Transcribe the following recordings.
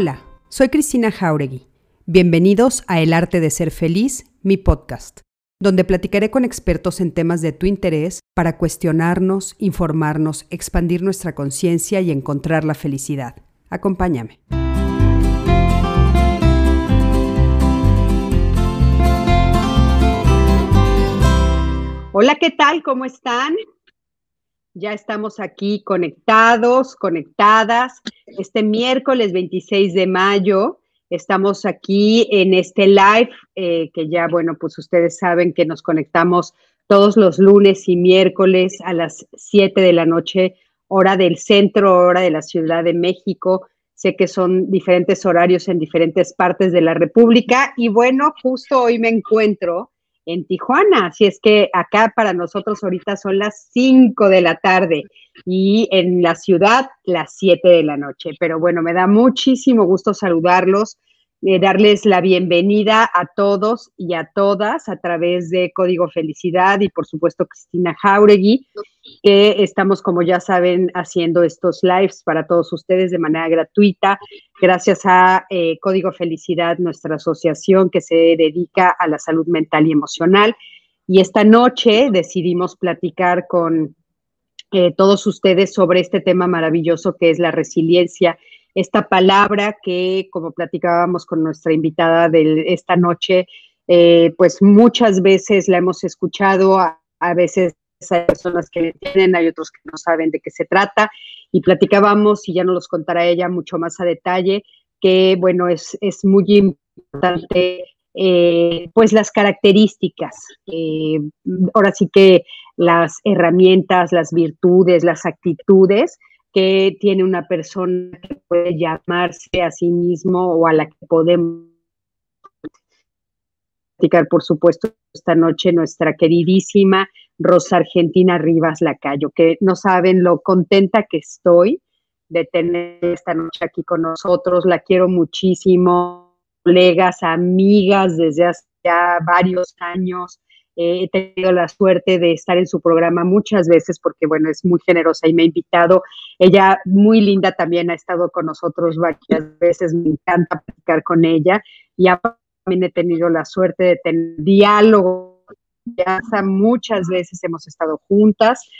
Hola, soy Cristina Jauregui. Bienvenidos a El Arte de Ser Feliz, mi podcast, donde platicaré con expertos en temas de tu interés para cuestionarnos, informarnos, expandir nuestra conciencia y encontrar la felicidad. Acompáñame. Hola, ¿qué tal? ¿Cómo están? Ya estamos aquí conectados, conectadas. Este miércoles 26 de mayo estamos aquí en este live eh, que ya, bueno, pues ustedes saben que nos conectamos todos los lunes y miércoles a las 7 de la noche, hora del centro, hora de la Ciudad de México. Sé que son diferentes horarios en diferentes partes de la República y bueno, justo hoy me encuentro en Tijuana. Así es que acá para nosotros ahorita son las 5 de la tarde y en la ciudad las 7 de la noche. Pero bueno, me da muchísimo gusto saludarlos eh, darles la bienvenida a todos y a todas a través de Código Felicidad y por supuesto Cristina Jauregui, que estamos, como ya saben, haciendo estos lives para todos ustedes de manera gratuita, gracias a eh, Código Felicidad, nuestra asociación que se dedica a la salud mental y emocional. Y esta noche decidimos platicar con eh, todos ustedes sobre este tema maravilloso que es la resiliencia esta palabra que, como platicábamos con nuestra invitada de esta noche, eh, pues muchas veces la hemos escuchado, a, veces hay personas que tienen, hay otros que no saben de qué se trata, y platicábamos, y ya nos los contará ella mucho más a detalle, que bueno, es, es muy importante eh, pues las características, eh, ahora sí que las herramientas, las virtudes, las actitudes que tiene una persona que puede llamarse a sí mismo o a la que podemos platicar, por supuesto, esta noche nuestra queridísima Rosa Argentina Rivas Lacayo, que no saben lo contenta que estoy de tener esta noche aquí con nosotros. La quiero muchísimo, colegas, amigas desde hace ya varios años he tenido la suerte de estar en su programa muchas veces porque, bueno, es muy generosa y me ha invitado. Ella, muy linda, también ha estado con nosotros varias veces. Me encanta platicar con ella y también he tenido la suerte de tener diálogo. Muchas veces hemos estado juntas.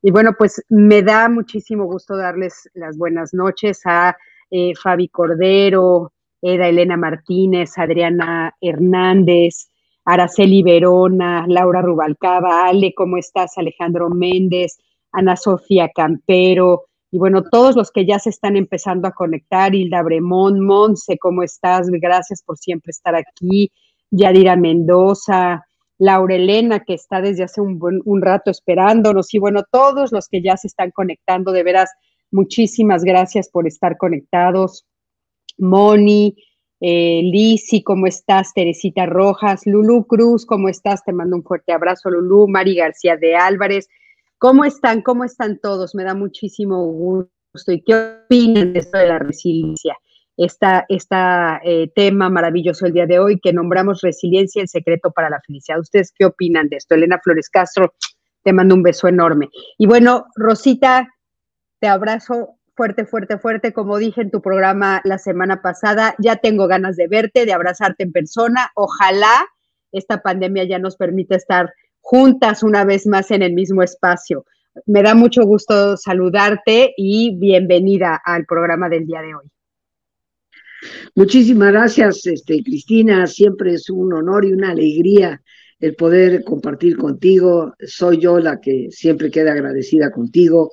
Y bueno, pues me da muchísimo gusto darles las buenas noches a eh, Fabi Cordero, Eda Elena Martínez, Adriana Hernández, Araceli Verona, Laura Rubalcaba, Ale, ¿cómo estás? Alejandro Méndez, Ana Sofía Campero, y bueno, todos los que ya se están empezando a conectar, Hilda Bremón, Monse, ¿cómo estás? Gracias por siempre estar aquí, Yadira Mendoza, Laura Elena, que está desde hace un, un rato esperándonos, y bueno, todos los que ya se están conectando, de veras, muchísimas gracias por estar conectados. Moni, eh, Lisi, ¿cómo estás? Teresita Rojas, Lulu Cruz, ¿cómo estás? Te mando un fuerte abrazo, Lulu, Mari García de Álvarez. ¿Cómo están? ¿Cómo están todos? Me da muchísimo gusto. ¿Y qué opinan de esto de la resiliencia? Este tema maravilloso el día de hoy que nombramos resiliencia, el secreto para la felicidad. ¿Ustedes qué opinan de esto? Elena Flores Castro, te mando un beso enorme. Y bueno, Rosita, te abrazo fuerte, fuerte, fuerte, como dije en tu programa la semana pasada, ya tengo ganas de verte, de abrazarte en persona. Ojalá esta pandemia ya nos permita estar juntas una vez más en el mismo espacio. Me da mucho gusto saludarte y bienvenida al programa del día de hoy. Muchísimas gracias, este, Cristina. Siempre es un honor y una alegría el poder compartir contigo. Soy yo la que siempre queda agradecida contigo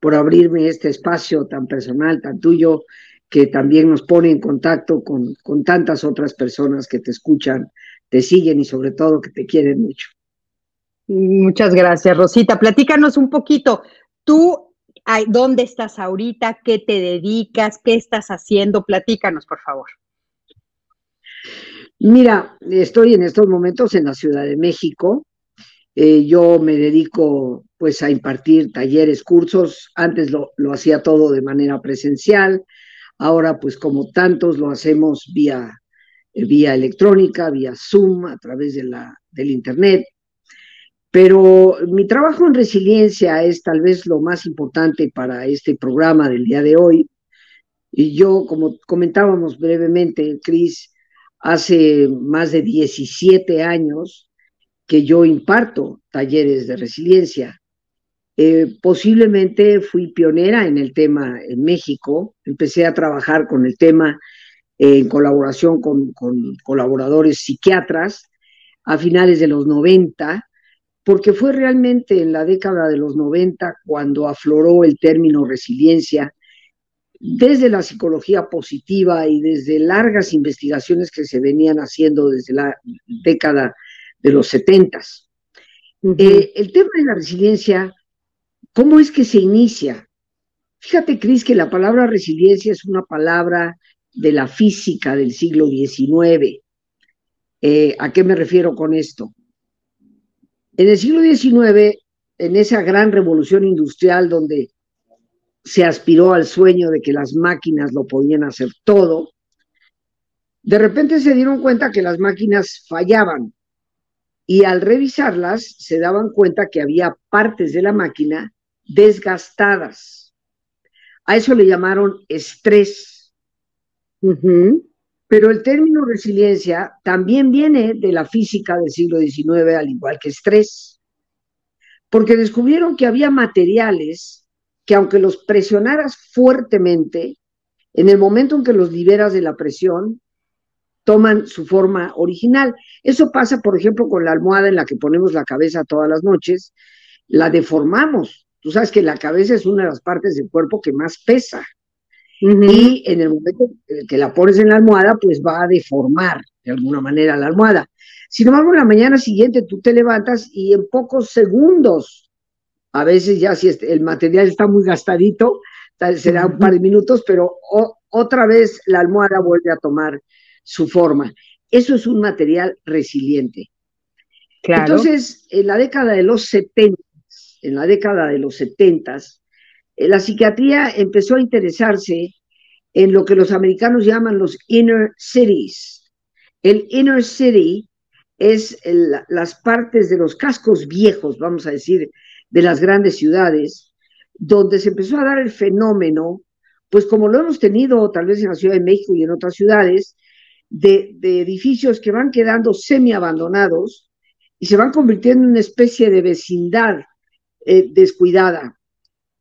por abrirme este espacio tan personal, tan tuyo, que también nos pone en contacto con, con tantas otras personas que te escuchan, te siguen y sobre todo que te quieren mucho. Muchas gracias, Rosita. Platícanos un poquito. Tú, ¿dónde estás ahorita? ¿Qué te dedicas? ¿Qué estás haciendo? Platícanos, por favor. Mira, estoy en estos momentos en la Ciudad de México. Eh, yo me dedico pues a impartir talleres, cursos. Antes lo, lo, hacía todo de manera presencial. Ahora pues como tantos lo hacemos vía, eh, vía electrónica, vía Zoom, a través de la, del Internet. Pero mi trabajo en resiliencia es tal vez lo más importante para este programa del día de hoy, Y yo, como comentábamos brevemente, Cris, hace más de 17 años que yo imparto talleres de resiliencia. Eh, posiblemente fui pionera en el tema en México. Empecé a trabajar con el tema en colaboración con, con colaboradores psiquiatras a finales de los 90, porque fue realmente en la década de los 90 cuando afloró el término resiliencia desde la psicología positiva y desde largas investigaciones que se venían haciendo desde la década de los 70. Eh, el tema de la resiliencia, ¿cómo es que se inicia? Fíjate, Cris, que la palabra resiliencia es una palabra de la física del siglo XIX. Eh, ¿A qué me refiero con esto? En el siglo XIX, en esa gran revolución industrial donde se aspiró al sueño de que las máquinas lo podían hacer todo, de repente se dieron cuenta que las máquinas fallaban y al revisarlas se daban cuenta que había partes de la máquina desgastadas. A eso le llamaron estrés. Pero el término resiliencia también viene de la física del siglo XIX, al igual que estrés, porque descubrieron que había materiales que aunque los presionaras fuertemente, en el momento en que los liberas de la presión, toman su forma original. Eso pasa, por ejemplo, con la almohada en la que ponemos la cabeza todas las noches, la deformamos. Tú sabes que la cabeza es una de las partes del cuerpo que más pesa. Y en el momento que la pones en la almohada, pues va a deformar de alguna manera la almohada. Sin embargo, en la mañana siguiente tú te levantas y en pocos segundos a veces ya si el material está muy gastadito, será un par de minutos, pero otra vez la almohada vuelve a tomar su forma. Eso es un material resiliente. Entonces, en la década de los 70, en la década de los 70, eh, la psiquiatría empezó a interesarse en lo que los americanos llaman los inner cities. El inner city es las partes de los cascos viejos, vamos a decir, de las grandes ciudades, donde se empezó a dar el fenómeno, pues como lo hemos tenido tal vez en la Ciudad de México y en otras ciudades, de, edificios que van quedando semi abandonados y se van convirtiendo en una especie de vecindad eh, descuidada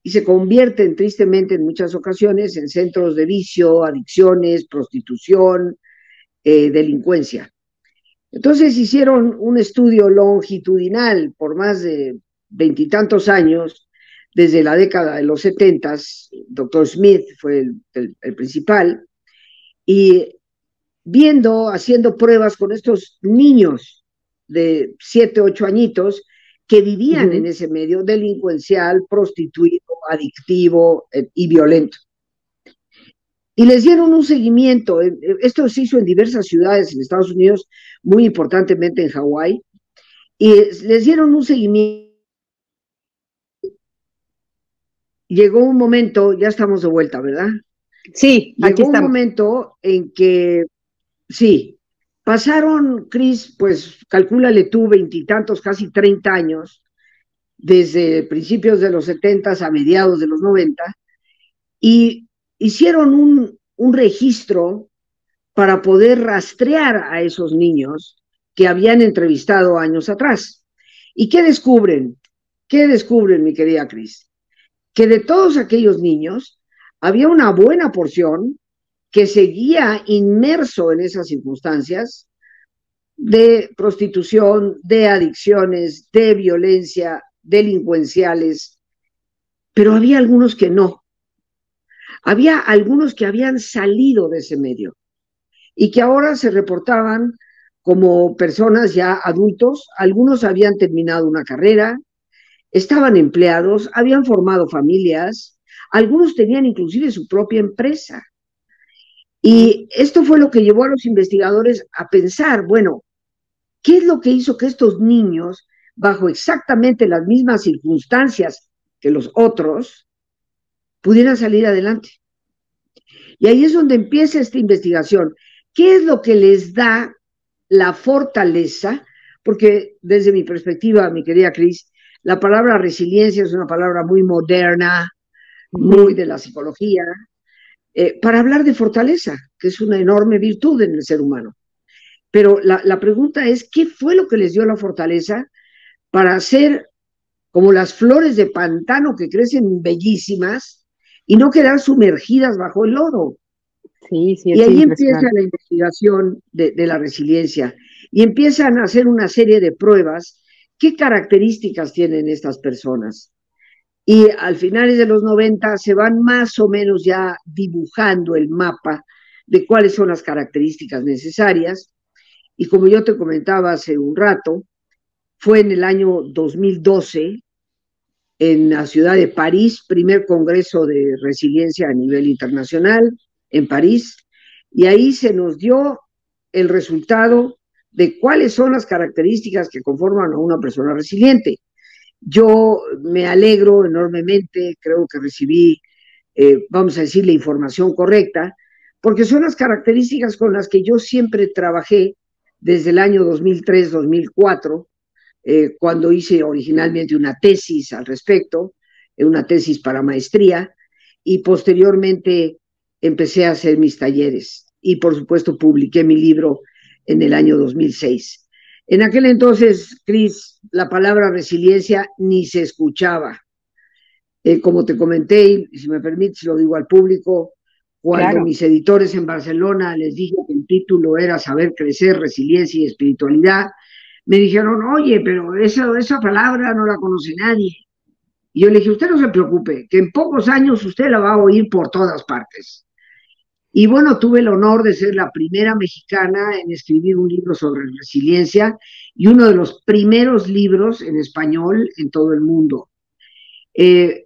y se convierten tristemente en muchas ocasiones en centros de vicio, adicciones, prostitución, eh, delincuencia. Entonces hicieron un estudio longitudinal por más de veintitantos años, desde la década de los setentas, doctor Smith fue el, principal, y viendo, haciendo pruebas con estos niños de siete, ocho añitos que vivían en ese medio delincuencial, prostituido, adictivo eh, y violento. Y les dieron un seguimiento, eh, esto se hizo en diversas ciudades en Estados Unidos, muy importantemente en Hawái, y les dieron un seguimiento llegó un momento, ya estamos de vuelta, ¿verdad? Sí, llegó un momento en que, sí, pasaron, Cris, pues calcúlale tú, veintitantos, casi treinta años, desde principios de los setentas a mediados de los noventa, y hicieron un, un registro para poder rastrear a esos niños que habían entrevistado años atrás. ¿Y qué descubren? ¿Qué descubren, mi querida Cris? que de todos aquellos niños había una buena porción que seguía inmerso en esas circunstancias de prostitución, de adicciones, de violencia, delincuenciales, pero había algunos que no. Había algunos que habían salido de ese medio y que ahora se reportaban como personas ya adultos, algunos habían terminado una carrera, estaban empleados, habían formado familias, algunos tenían inclusive su propia empresa. Y esto fue lo que llevó a los investigadores a pensar, bueno, ¿qué es lo que hizo que estos niños, bajo exactamente las mismas circunstancias que los otros, pudieran salir adelante? Y ahí es donde empieza esta investigación. ¿Qué es lo que les da la fortaleza? Porque desde mi perspectiva, mi querida Cris, la palabra resiliencia es una palabra muy moderna, muy de la psicología, eh, para hablar de fortaleza, que es una enorme virtud en el ser humano. Pero la, la pregunta es, ¿qué fue lo que les dio la fortaleza para ser como las flores de pantano que crecen bellísimas y no quedar sumergidas bajo el lodo? Sí, sí, y ahí empieza la investigación de, de, la resiliencia y empiezan a hacer una serie de pruebas. ¿Qué características tienen estas personas? Y al finales de los 90 se van más o menos ya dibujando el mapa de cuáles son las características necesarias. Y como yo te comentaba hace un rato, fue en el año 2012, en la ciudad de París, primer Congreso de Resiliencia a nivel internacional, en París, y ahí se nos dio el resultado de cuáles son las características que conforman a una persona resiliente. Yo me alegro enormemente, creo que recibí, eh, vamos a decir, la información correcta, porque son las características con las que yo siempre trabajé desde el año 2003-2004, eh, cuando hice originalmente una tesis al respecto, una tesis para maestría, y posteriormente empecé a hacer mis talleres y por supuesto publiqué mi libro en el año 2006. En aquel entonces, Cris, la palabra resiliencia ni se escuchaba. Eh, como te comenté, y si me permites, lo digo al público, cuando claro. mis editores en Barcelona les dije que el título era Saber crecer, resiliencia y espiritualidad, me dijeron, oye, pero esa, esa palabra no la conoce nadie. Y yo le dije, usted no se preocupe, que en pocos años usted la va a oír por todas partes. Y bueno, tuve el honor de ser la primera mexicana en escribir un libro sobre resiliencia y uno de los primeros libros en español en todo el mundo. Eh,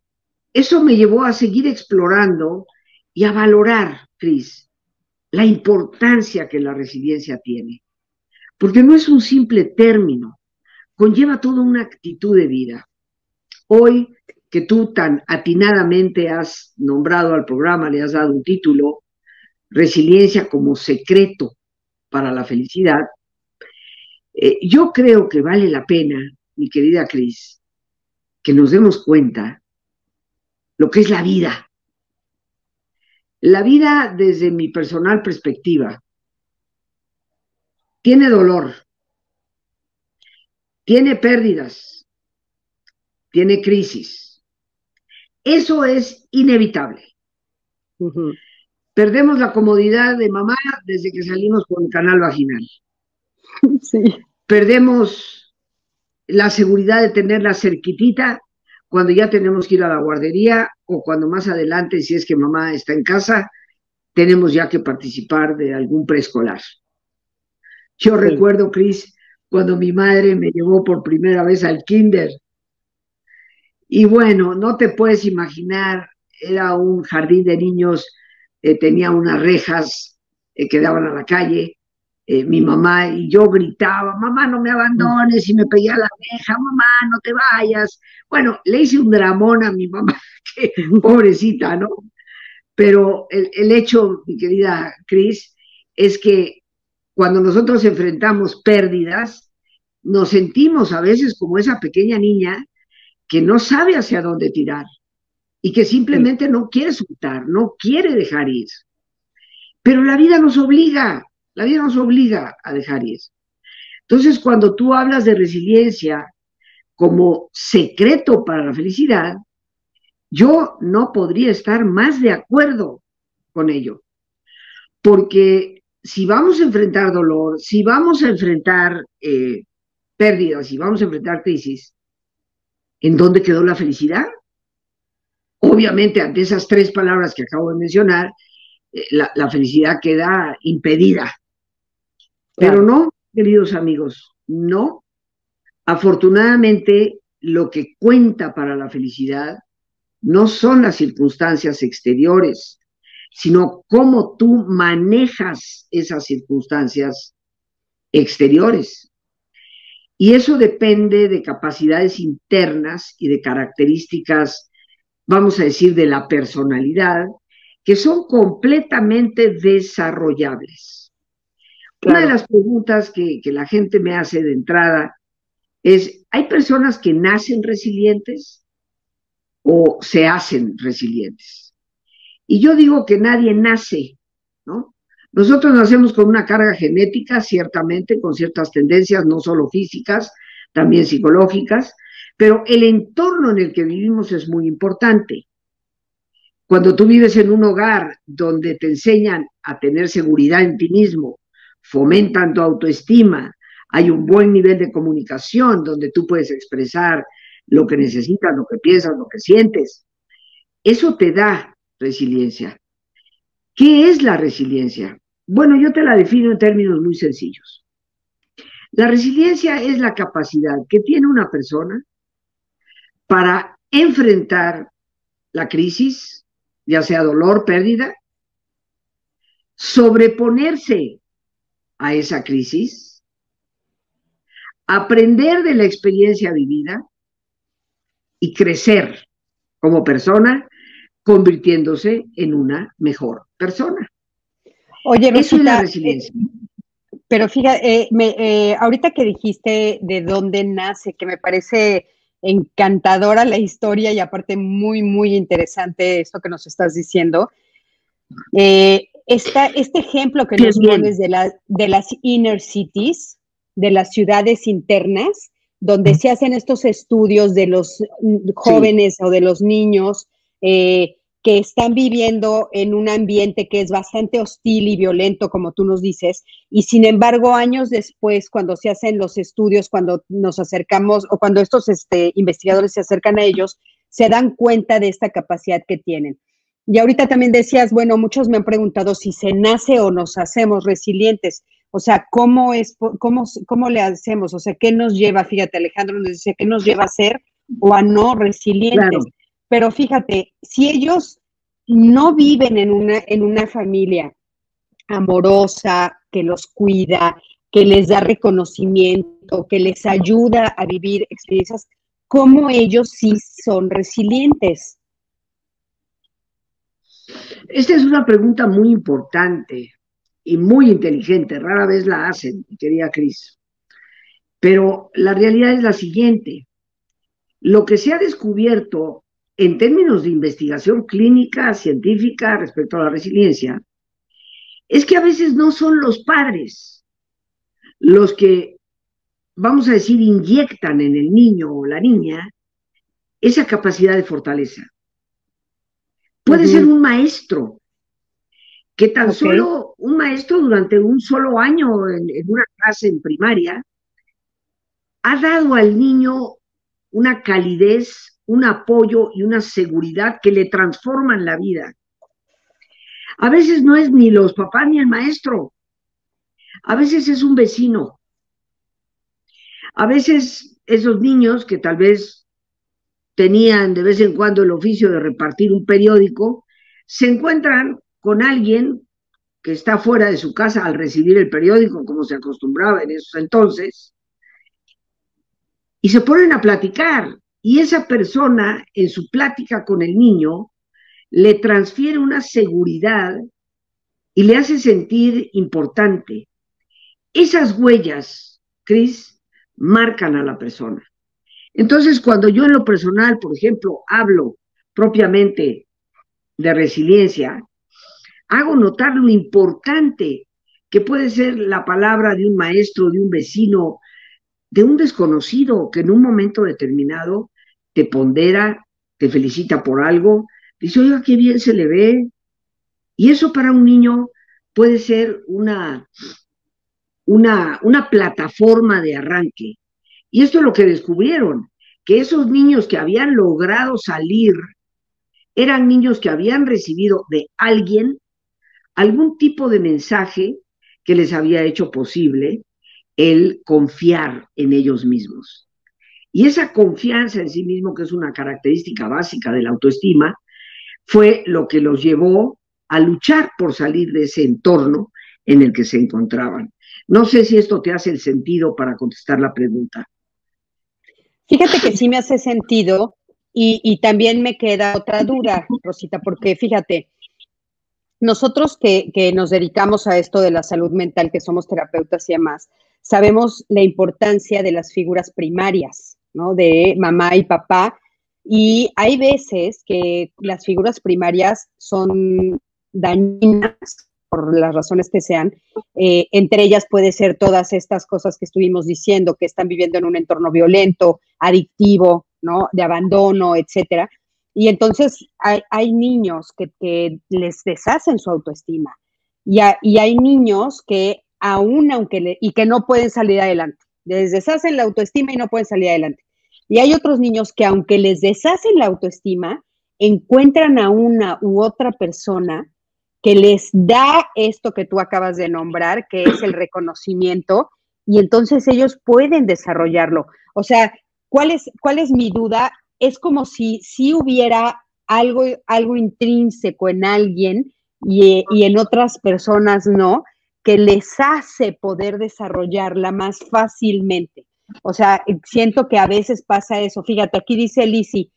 eso me llevó a seguir explorando y a valorar, Cris, la importancia que la resiliencia tiene. Porque no es un simple término, conlleva toda una actitud de vida. Hoy que tú tan atinadamente has nombrado al programa, le has dado un título, resiliencia como secreto para la felicidad, eh, yo creo que vale la pena, mi querida Cris, que nos demos cuenta lo que es la vida. La vida desde mi personal perspectiva tiene dolor, tiene pérdidas, tiene crisis. Eso es inevitable. Perdemos la comodidad de mamá desde que salimos con el canal vaginal. Sí. Perdemos la seguridad de tenerla cerquitita cuando ya tenemos que ir a la guardería o cuando más adelante, si es que mamá está en casa, tenemos ya que participar de algún preescolar. Yo sí. recuerdo, Cris, cuando mi madre me llevó por primera vez al kinder. Y bueno, no te puedes imaginar, era un jardín de niños eh, tenía unas rejas eh, que daban a la calle. Eh, mi mamá y yo gritaba, mamá, no me abandones, y me pedía la reja, mamá, no te vayas. Bueno, le hice un dramón a mi mamá, que pobrecita, ¿no? Pero el, el hecho, mi querida Cris, es que cuando nosotros enfrentamos pérdidas, nos sentimos a veces como esa pequeña niña que no sabe hacia dónde tirar y que simplemente no quiere soltar, no quiere dejar ir. Pero la vida nos obliga, la vida nos obliga a dejar ir. Entonces, cuando tú hablas de resiliencia como secreto para la felicidad, yo no podría estar más de acuerdo con ello. Porque si vamos a enfrentar dolor, si vamos a enfrentar eh, pérdidas, si vamos a enfrentar crisis, ¿en dónde quedó la felicidad? Obviamente, ante esas tres palabras que acabo de mencionar, eh, la, la, felicidad queda impedida. Pero no, queridos amigos, no. Afortunadamente, lo que cuenta para la felicidad no son las circunstancias exteriores, sino cómo tú manejas esas circunstancias exteriores. Y eso depende de capacidades internas y de características vamos a decir, de la personalidad, que son completamente desarrollables. Claro. Una de las preguntas que, que, la gente me hace de entrada es, ¿hay personas que nacen resilientes o se hacen resilientes? Y yo digo que nadie nace, ¿no? Nosotros nacemos con una carga genética, ciertamente, con ciertas tendencias, no solo físicas, también psicológicas, pero el entorno en el que vivimos es muy importante. Cuando tú vives en un hogar donde te enseñan a tener seguridad en ti mismo, fomentan tu autoestima, hay un buen nivel de comunicación donde tú puedes expresar lo que necesitas, lo que piensas, lo que sientes. Eso te da resiliencia. ¿Qué es la resiliencia? Bueno, yo te la defino en términos muy sencillos. La resiliencia es la capacidad que tiene una persona para enfrentar la crisis, ya sea dolor, pérdida, sobreponerse a esa crisis, aprender de la experiencia vivida y crecer como persona, convirtiéndose en una mejor persona. Oye, Eso es la resiliencia. pero fíjate, eh, eh, ahorita que dijiste de dónde nace, que me parece encantadora la historia y aparte muy, muy interesante esto que nos estás diciendo. Eh, este ejemplo que nos pones de, de las inner cities, de las ciudades internas, donde se hacen estos estudios de los jóvenes o de los niños eh, que están viviendo en un ambiente que es bastante hostil y violento, como tú nos dices, y sin embargo, años después, cuando se hacen los estudios, cuando nos acercamos o cuando estos este, investigadores se acercan a ellos, se dan cuenta de esta capacidad que tienen. Y ahorita también decías, bueno, muchos me han preguntado si se nace o nos hacemos resilientes. O sea, ¿cómo, es, cómo, cómo le hacemos? O sea, ¿qué nos lleva? Fíjate, Alejandro nos dice, ¿qué nos lleva a ser o a no resilientes? Pero fíjate, si ellos no viven en una, en una familia amorosa, que los cuida, que les da reconocimiento, que les ayuda a vivir experiencias, ¿cómo ellos sí son resilientes? Esta es una pregunta muy importante y muy inteligente. Rara vez la hacen, querida Cris. Pero la realidad es la siguiente. Lo que se ha descubierto en términos de investigación clínica, científica respecto a la resiliencia, es que a veces no son los padres los que, vamos a decir, inyectan en el niño o la niña esa capacidad de fortaleza. Puede ser un maestro, que tan solo un maestro durante un solo año en, en una clase en primaria ha dado al niño una calidez un apoyo y una seguridad que le transforman la vida. A veces no es ni los papás ni el maestro, a veces es un vecino, a veces esos niños que tal vez tenían de vez en cuando el oficio de repartir un periódico, se encuentran con alguien que está fuera de su casa al recibir el periódico, como se acostumbraba en esos entonces, y se ponen a platicar y esa persona, en su plática con el niño, le transfiere una seguridad y le hace sentir importante. Esas huellas, Cris, marcan a la persona. Entonces, cuando yo en lo personal, por ejemplo, hablo propiamente de resiliencia, hago notar lo importante que puede ser la palabra de un maestro, de un vecino, de un desconocido que en un momento determinado te pondera, te felicita por algo, dice, oiga, qué bien se le ve. Y eso para un niño puede ser una, una, una plataforma de arranque. Y esto es lo que descubrieron, que esos niños que habían logrado salir eran niños que habían recibido de alguien algún tipo de mensaje que les había hecho posible el confiar en ellos mismos. Y esa confianza en sí mismo, que es una característica básica de la autoestima, fue lo que los llevó a luchar por salir de ese entorno en el que se encontraban. No sé si esto te hace el sentido para contestar la pregunta. Fíjate que sí me hace sentido y, también me queda otra duda, Rosita, porque fíjate, nosotros que, que, nos dedicamos a esto de la salud mental, que somos terapeutas y demás, sabemos la importancia de las figuras primarias. ¿No? De mamá y papá, Y hay veces que las figuras primarias son dañinas por las razones que sean. Eh, entre ellas puede ser todas estas cosas que estuvimos diciendo, que están viviendo en un entorno violento, adictivo, ¿no? De abandono, etcétera. Y entonces hay, niños que, les deshacen su autoestima. Y, y, hay niños que aún, aunque le, y que no pueden salir adelante. Les deshacen la autoestima y no pueden salir adelante. Y hay otros niños que aunque les deshacen la autoestima, encuentran a una u otra persona que les da esto que tú acabas de nombrar, que es el reconocimiento, y entonces ellos pueden desarrollarlo. O sea, ¿cuál es, cuál es mi duda? Es como si, si hubiera algo, algo intrínseco en alguien y, y en otras personas no, que les hace poder desarrollarla más fácilmente. O sea, siento que a veces pasa eso. Fíjate, aquí dice Lisi,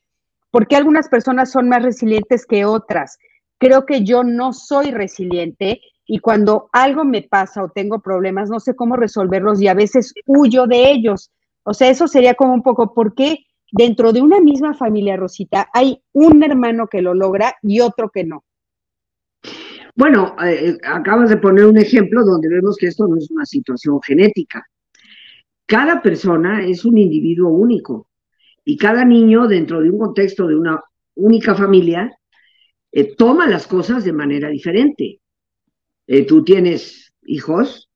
¿por qué algunas personas son más resilientes que otras? creo que yo no soy resiliente y cuando algo me pasa o tengo problemas, no sé cómo resolverlos y a veces huyo de ellos. O sea, eso sería como un poco, ¿por qué dentro de una misma familia, Rosita, hay un hermano que lo logra y otro que no? Bueno, eh, eh, acabas de poner un ejemplo donde vemos que esto no es una situación genética. Cada persona es un individuo único y cada niño dentro de un contexto de una única familia eh, toma las cosas de manera diferente. Tú tienes hijos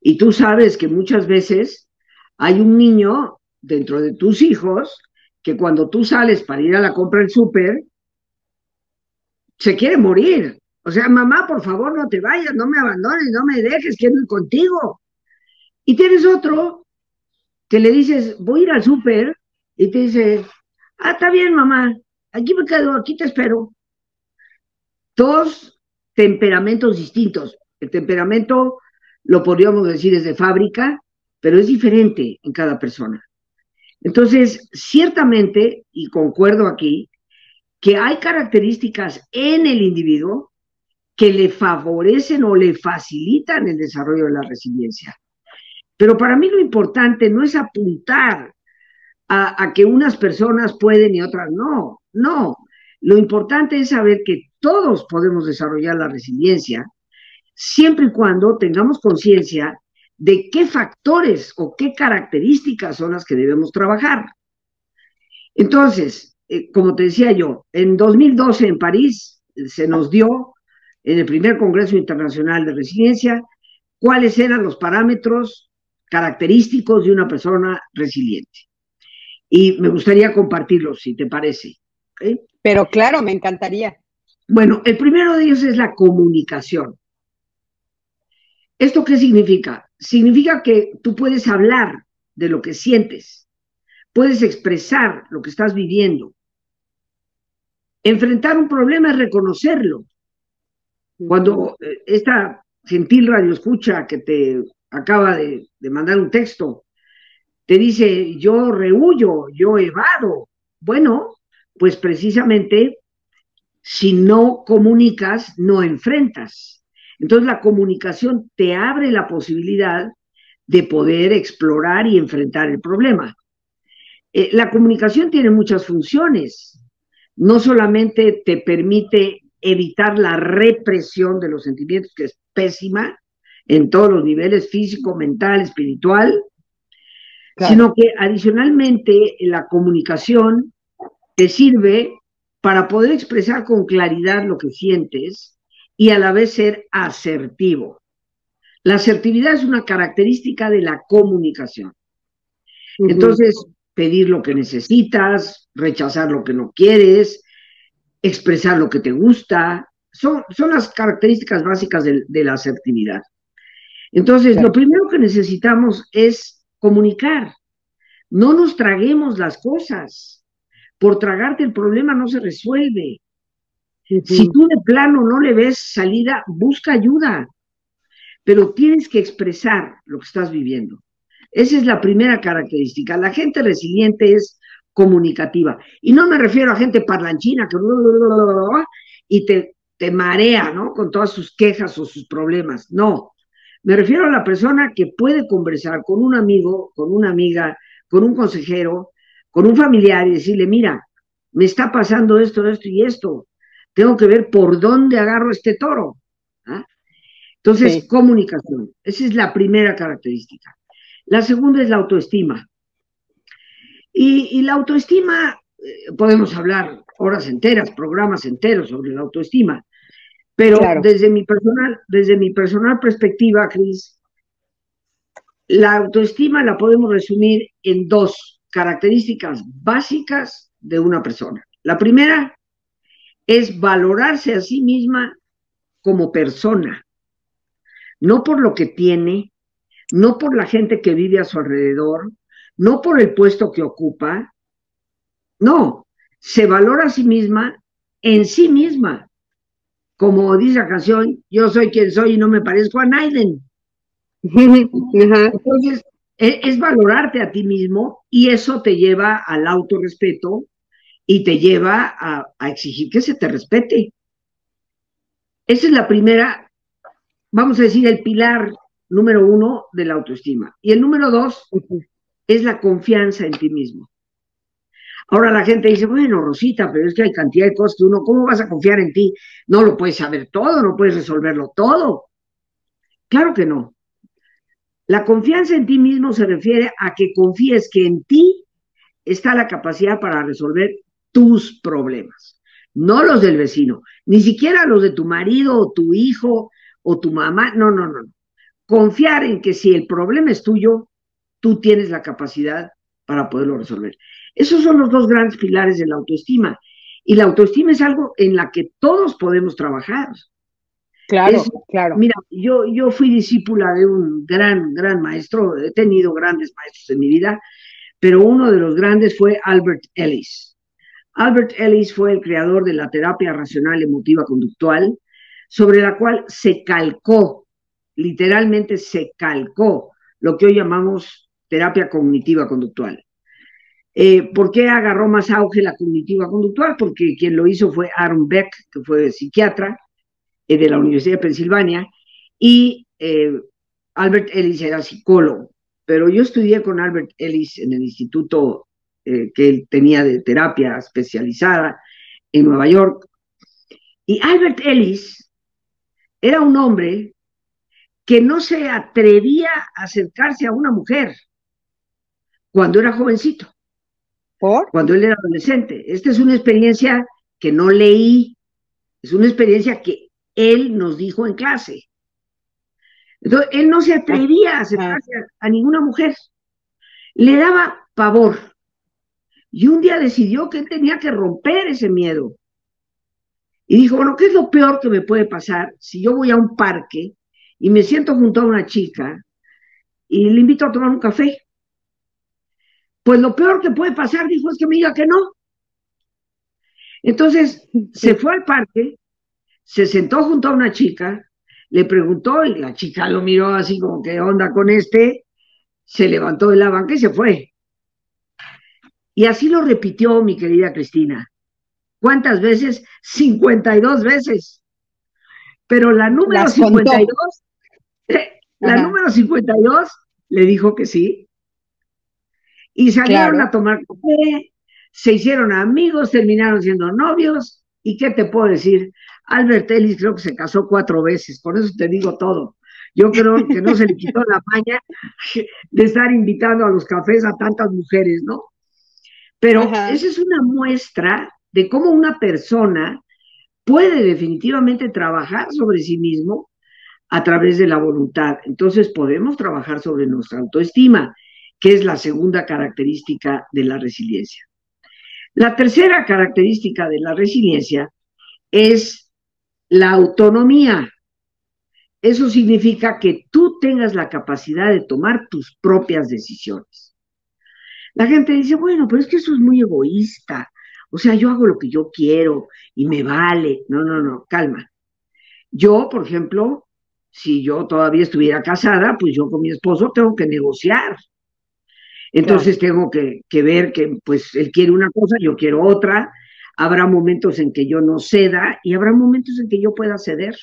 y tú sabes que muchas veces hay un niño dentro de tus hijos que cuando tú sales para ir a la compra del súper, se quiere morir. O sea, mamá, por favor, no te vayas, no me abandones, no me dejes, quiero ir contigo. Y tienes otro que le dices, voy a ir al súper, y te dice, ah, está bien, mamá, aquí me quedo, aquí te espero dos temperamentos distintos. El temperamento lo podríamos decir desde fábrica, pero es diferente en cada persona. Entonces, ciertamente, y concuerdo aquí, que hay características en el individuo que le favorecen o le facilitan el desarrollo de la resiliencia. Pero para mí lo importante no es apuntar a, que unas personas pueden y otras no, no. Lo importante es saber que todos podemos desarrollar la resiliencia siempre y cuando tengamos conciencia de qué factores o qué características son las que debemos trabajar. Entonces, eh, como te decía yo, en 2012 en París eh, se nos dio en el primer Congreso Internacional de Resiliencia cuáles eran los parámetros característicos de una persona resiliente. Y me gustaría compartirlos, si te parece. Pero claro, me encantaría. Bueno, el primero de ellos es la comunicación. ¿Esto qué significa? Significa que tú puedes hablar de lo que sientes, puedes expresar lo que estás viviendo. Enfrentar un problema es reconocerlo. Cuando eh, esta gentil radio escucha que te acaba de, mandar un texto, te dice, yo rehuyo, yo evado. Bueno, pues precisamente si no comunicas, no enfrentas. Entonces la comunicación te abre la posibilidad de poder explorar y enfrentar el problema. Eh, la comunicación tiene muchas funciones. No solamente te permite evitar la represión de los sentimientos, que es pésima en todos los niveles, físico, mental, espiritual, sino que adicionalmente la comunicación te sirve para poder expresar con claridad lo que sientes y a la vez ser asertivo. La asertividad es una característica de la comunicación. Entonces, pedir lo que necesitas, rechazar lo que no quieres, expresar lo que te gusta, son, son las características básicas de, la asertividad. Entonces, lo primero que necesitamos es comunicar. No nos traguemos las cosas por tragarte el problema no se resuelve. Si tú de plano no le ves salida, busca ayuda, pero tienes que expresar lo que estás viviendo. Esa es la primera característica. La gente resiliente es comunicativa. Y no me refiero a gente parlanchina que y te, te marea, ¿no? Con todas sus quejas o sus problemas. No. Me refiero a la persona que puede conversar con un amigo, con una amiga, con un consejero, con un familiar y decirle, mira, me está pasando esto, esto y esto. Tengo que ver por dónde agarro este toro. ¿ah? Entonces, comunicación. Esa es la primera característica. La segunda es la autoestima. Y, la autoestima, eh, podemos hablar horas enteras, programas enteros sobre la autoestima, pero desde mi personal, desde mi personal perspectiva, Cris, la autoestima la podemos resumir en dos características básicas de una persona. La primera es valorarse a sí misma como persona, no por lo que tiene, no por la gente que vive a su alrededor, no por el puesto que ocupa, no, se valora a sí misma en sí misma. Como dice la canción, yo soy quien soy y no me parezco a Naiden. Entonces, e, es, valorarte a ti mismo y eso te lleva al autorrespeto y te lleva a, exigir que se te respete. Esa es la primera, vamos a decir, el pilar número uno de la autoestima. Y el número dos es la confianza en ti mismo. Ahora la gente dice, bueno, Rosita, pero es que hay cantidad de cosas que uno, ¿cómo vas a confiar en ti? No lo puedes saber todo, no puedes resolverlo todo. Claro que no. La confianza en ti mismo se refiere a que confíes que en ti está la capacidad para resolver tus problemas, no los del vecino, ni siquiera los de tu marido o tu hijo o tu mamá, no, no, no. Confiar en que si el problema es tuyo, tú tienes la capacidad para poderlo resolver. Esos son los dos grandes pilares de la autoestima. Y la autoestima es algo en la que todos podemos trabajar. Claro, claro. Mira, yo, yo fui discípula de un gran, gran maestro, he tenido grandes maestros en mi vida, pero uno de los grandes fue Albert Ellis. Albert Ellis fue el creador de la terapia racional emotiva conductual, sobre la cual se calcó, literalmente se calcó lo que hoy llamamos terapia cognitiva conductual. Eh, ¿Por qué agarró más auge la cognitiva conductual? Porque quien lo hizo fue Aaron Beck, que fue psiquiatra eh, de la Universidad de Pensilvania, y eh, Albert Ellis era psicólogo. Pero yo estudié con Albert Ellis en el instituto que él tenía de terapia especializada en Nueva York. Y Albert Ellis era un hombre que no se atrevía a acercarse a una mujer cuando era jovencito. ¿Por? Cuando él era adolescente. Esta es una experiencia que no leí, es una experiencia que él nos dijo en clase. Entonces, él no se atrevía a acercarse a, ninguna mujer. Le daba pavor. Y un día decidió que él tenía que romper ese miedo. Y dijo, bueno, ¿qué es lo peor que me puede pasar si yo voy a un parque y me siento junto a una chica y le invito a tomar un café? Pues lo peor que puede pasar, dijo, es que me diga que no. Entonces se fue al parque, se sentó junto a una chica, le preguntó y la chica lo miró así como, ¿qué onda con este? Se levantó de la banca y se fue. Y así lo repitió mi querida Cristina. ¿Cuántas veces? 52 veces. Pero la número 52, la número 52 le dijo que sí. Y salieron a tomar café, se hicieron amigos, terminaron siendo novios. ¿Y qué te puedo decir? Albert Ellis creo que se casó cuatro veces, por eso te digo todo. Yo creo que no se le quitó la maña de estar invitando a los cafés a tantas mujeres, ¿no? Pero esa es una muestra de cómo una persona puede definitivamente trabajar sobre sí mismo a través de la voluntad. Entonces podemos trabajar sobre nuestra autoestima que es la segunda característica de la resiliencia. La tercera característica de la resiliencia es la autonomía. Eso significa que tú tengas la capacidad de tomar tus propias decisiones. La gente dice, bueno, pero es que eso es muy egoísta. O sea, yo hago lo que yo quiero y me vale. No, no, no, calma. Yo, por ejemplo, si yo todavía estuviera casada, pues yo con mi esposo tengo que negociar. Entonces tengo que, ver que pues él quiere una cosa, yo quiero otra, habrá momentos en que yo no ceda y habrá momentos en que yo pueda ceder.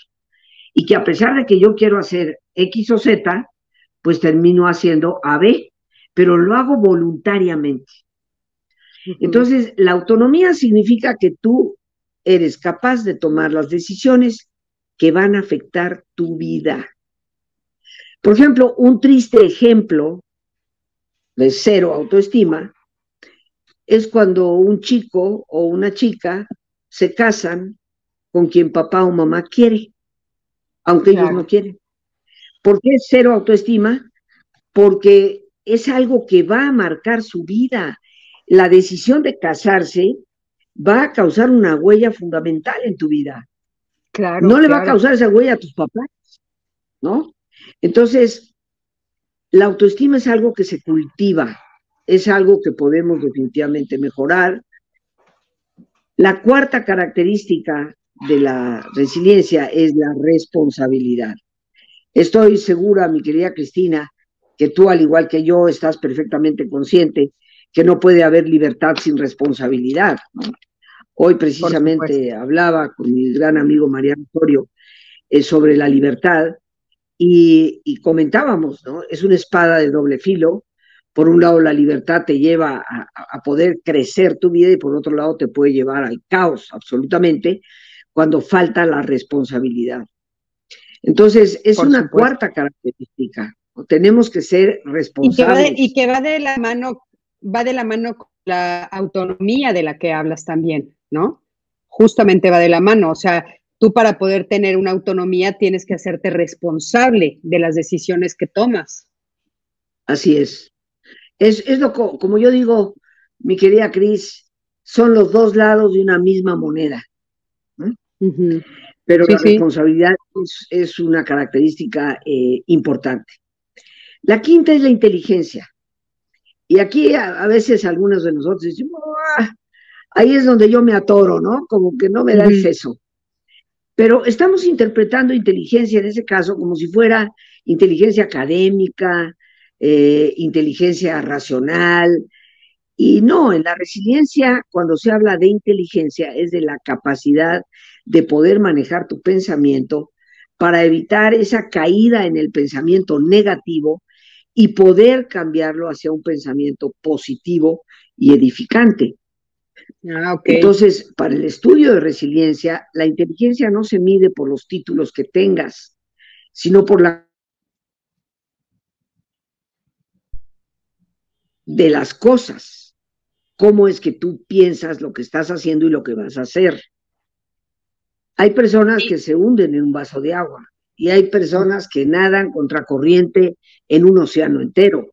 Y que a pesar de que yo quiero hacer X o Z, pues termino haciendo AB, pero lo hago voluntariamente. Entonces, la autonomía significa que tú eres capaz de tomar las decisiones que van a afectar tu vida. Por ejemplo, un triste ejemplo de cero autoestima es cuando un chico o una chica se casan con quien papá o mamá quiere, aunque ellos no quieren. ¿Por qué cero autoestima? Porque es algo que va a marcar su vida. La decisión de casarse va a causar una huella fundamental en tu vida. Claro, no le va a causar esa huella a tus papás, ¿no? Entonces, la autoestima es algo que se cultiva, es algo que podemos definitivamente mejorar. La cuarta característica de la resiliencia es la responsabilidad. Estoy segura, mi querida Cristina, que tú, al igual que yo, estás perfectamente consciente que no puede haber libertad sin responsabilidad. Hoy precisamente hablaba con mi gran amigo Mariano Osorio eh, sobre la libertad y, comentábamos, ¿no? Es una espada de doble filo. Por un lado, la libertad te lleva a, poder crecer tu vida y por otro lado te puede llevar al caos, absolutamente, cuando falta la responsabilidad. Entonces, es una cuarta característica. Tenemos que ser responsables. Y que, va de, la mano, va de la mano con la autonomía de la que hablas también, ¿no? Justamente va de la mano. O sea, tú para poder tener una autonomía tienes que hacerte responsable de las decisiones que tomas. Así es. Es, es lo como yo digo, mi querida Cris, son los dos lados de una misma moneda. Pero la responsabilidad es, una característica eh, importante. La quinta es la inteligencia. Y aquí a, veces algunos de nosotros decimos, ah, ahí es donde yo me atoro, ¿no? Como que no me da el seso. Pero estamos interpretando inteligencia en ese caso como si fuera inteligencia académica, eh, inteligencia racional. Y no, en la resiliencia, cuando se habla de inteligencia, es de la capacidad de poder manejar tu pensamiento para evitar esa caída en el pensamiento negativo y poder cambiarlo hacia un pensamiento positivo y edificante. Ah, Entonces, para el estudio de resiliencia, la inteligencia no se mide por los títulos que tengas, sino por la de las cosas. Cómo es que tú piensas lo que estás haciendo y lo que vas a hacer. Hay personas que se hunden en un vaso de agua y hay personas que nadan contracorriente en un océano entero.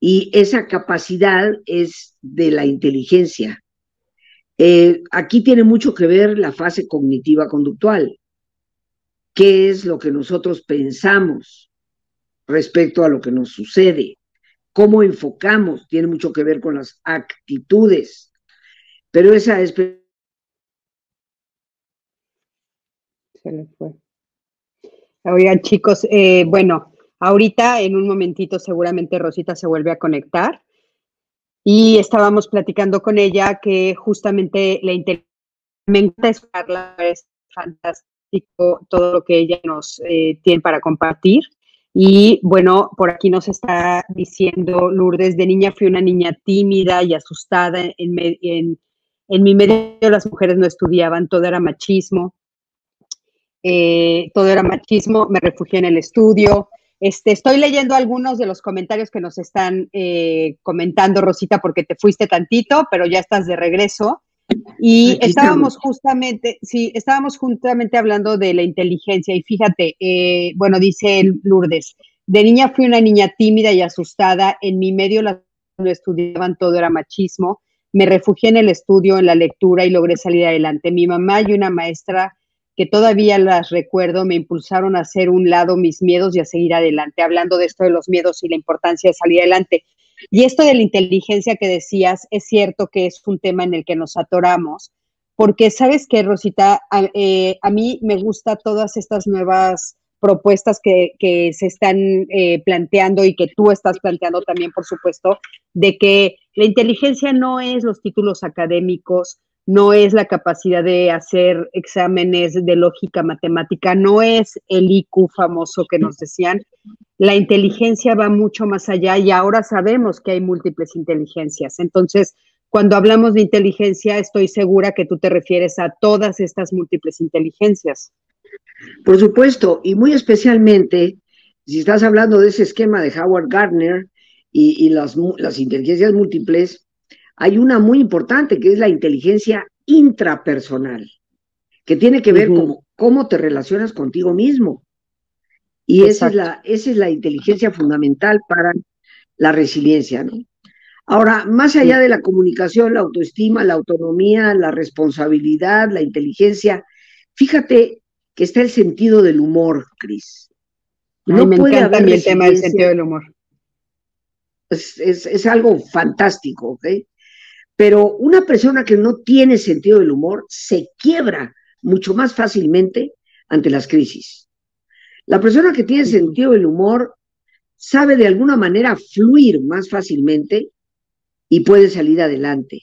Y esa capacidad es de la inteligencia. Eh, aquí tiene mucho que ver la fase cognitiva conductual. ¿Qué es lo que nosotros pensamos respecto a lo que nos sucede? ¿Cómo enfocamos? Tiene mucho que ver con las actitudes. Pero esa es se le fue. Oigan, chicos, eh, bueno, ahorita en un momentito seguramente Rosita se vuelve a conectar y estábamos platicando con ella que justamente la escucharla, es fantástico todo lo que ella nos eh, tiene para compartir. Y bueno, por aquí nos está diciendo Lourdes, de niña fui una niña tímida y asustada. En, en, en mi medio las mujeres no estudiaban, todo era machismo. Eh, todo era machismo, me refugié en el estudio. Este, estoy leyendo algunos de los comentarios que nos están eh, comentando, Rosita, porque te fuiste tantito, pero ya estás de regreso. Y estábamos justamente, sí, estábamos justamente hablando de la inteligencia. Y fíjate, eh, bueno, dice Lourdes, de niña fui una niña tímida y asustada. En mi medio las no estudiaban, todo era machismo. Me refugié en el estudio, en la lectura y logré salir adelante. Mi mamá y una maestra que todavía las recuerdo, me impulsaron a hacer un lado mis miedos y a seguir adelante, hablando de esto de los miedos y la importancia de salir adelante. Y esto de la inteligencia que decías, es cierto que es un tema en el que nos atoramos, porque sabes que, Rosita, a, eh, mí me gusta todas estas nuevas propuestas que, se están eh, planteando y que tú estás planteando también, por supuesto, de que la inteligencia no es los títulos académicos, no es la capacidad de hacer exámenes de lógica matemática, no es el IQ famoso que nos decían. La inteligencia va mucho más allá y ahora sabemos que hay múltiples inteligencias. Entonces, cuando hablamos de inteligencia, estoy segura que tú te refieres a todas estas múltiples inteligencias. Por supuesto, y muy especialmente, si estás hablando de ese esquema de Howard Gardner y, las, las inteligencias múltiples, hay una muy importante que es la inteligencia intrapersonal, que tiene que ver con cómo te relacionas contigo mismo. Y esa es, la, esa es la inteligencia fundamental para la resiliencia, ¿no? Ahora, más allá de la comunicación, la autoestima, la autonomía, la responsabilidad, la inteligencia, fíjate que está el sentido del humor, Cris. No me puede encanta el tema del sentido del humor. Es, es, algo fantástico, ¿ok? Pero una persona que no tiene sentido del humor se quiebra mucho más fácilmente ante las crisis. La persona que tiene sentido del humor sabe de alguna manera fluir más fácilmente y puede salir adelante.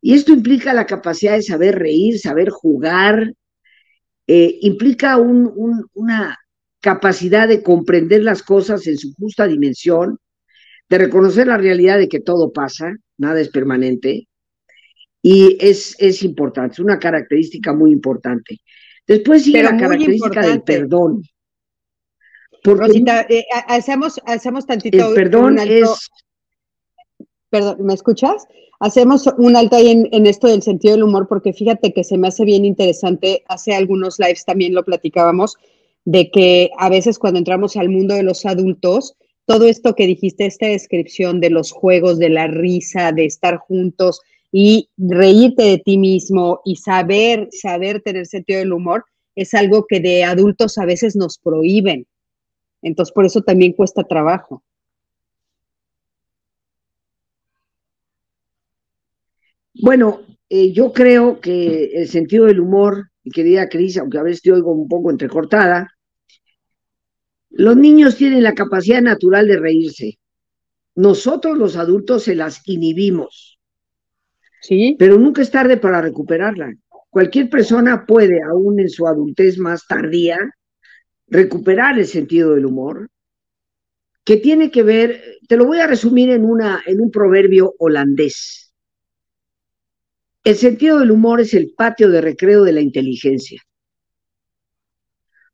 Y esto implica la capacidad de saber reír, saber jugar, eh, implica una capacidad de comprender las cosas en su justa dimensión, de reconocer la realidad de que todo pasa, nada es permanente, y es, es importante, es una característica muy importante. Después sigue la característica del perdón. Rosita, eh, hacemos, hacemos tantito. El perdón es. Perdón, ¿me escuchas? Hacemos un alto ahí en, en, esto del sentido del humor, porque fíjate que se me hace bien interesante. Hace algunos lives también lo platicábamos, de que a veces cuando entramos al mundo de los adultos, todo esto que dijiste, esta descripción de los juegos, de la risa, de estar juntos y reírte de ti mismo y saber, saber tener sentido del humor, es algo que de adultos a veces nos prohíben. Entonces, por eso también cuesta trabajo. Bueno, eh, yo creo que el sentido del humor, mi querida Cris, aunque a veces te oigo un poco entrecortada, los niños tienen la capacidad natural de reírse. Nosotros los adultos se las inhibimos. Sí. Pero nunca es tarde para recuperarla. Cualquier persona puede, aún en su adultez más tardía, recuperar el sentido del humor, que tiene que ver, te lo voy a resumir en, una, en un proverbio holandés. El sentido del humor es el patio de recreo de la inteligencia.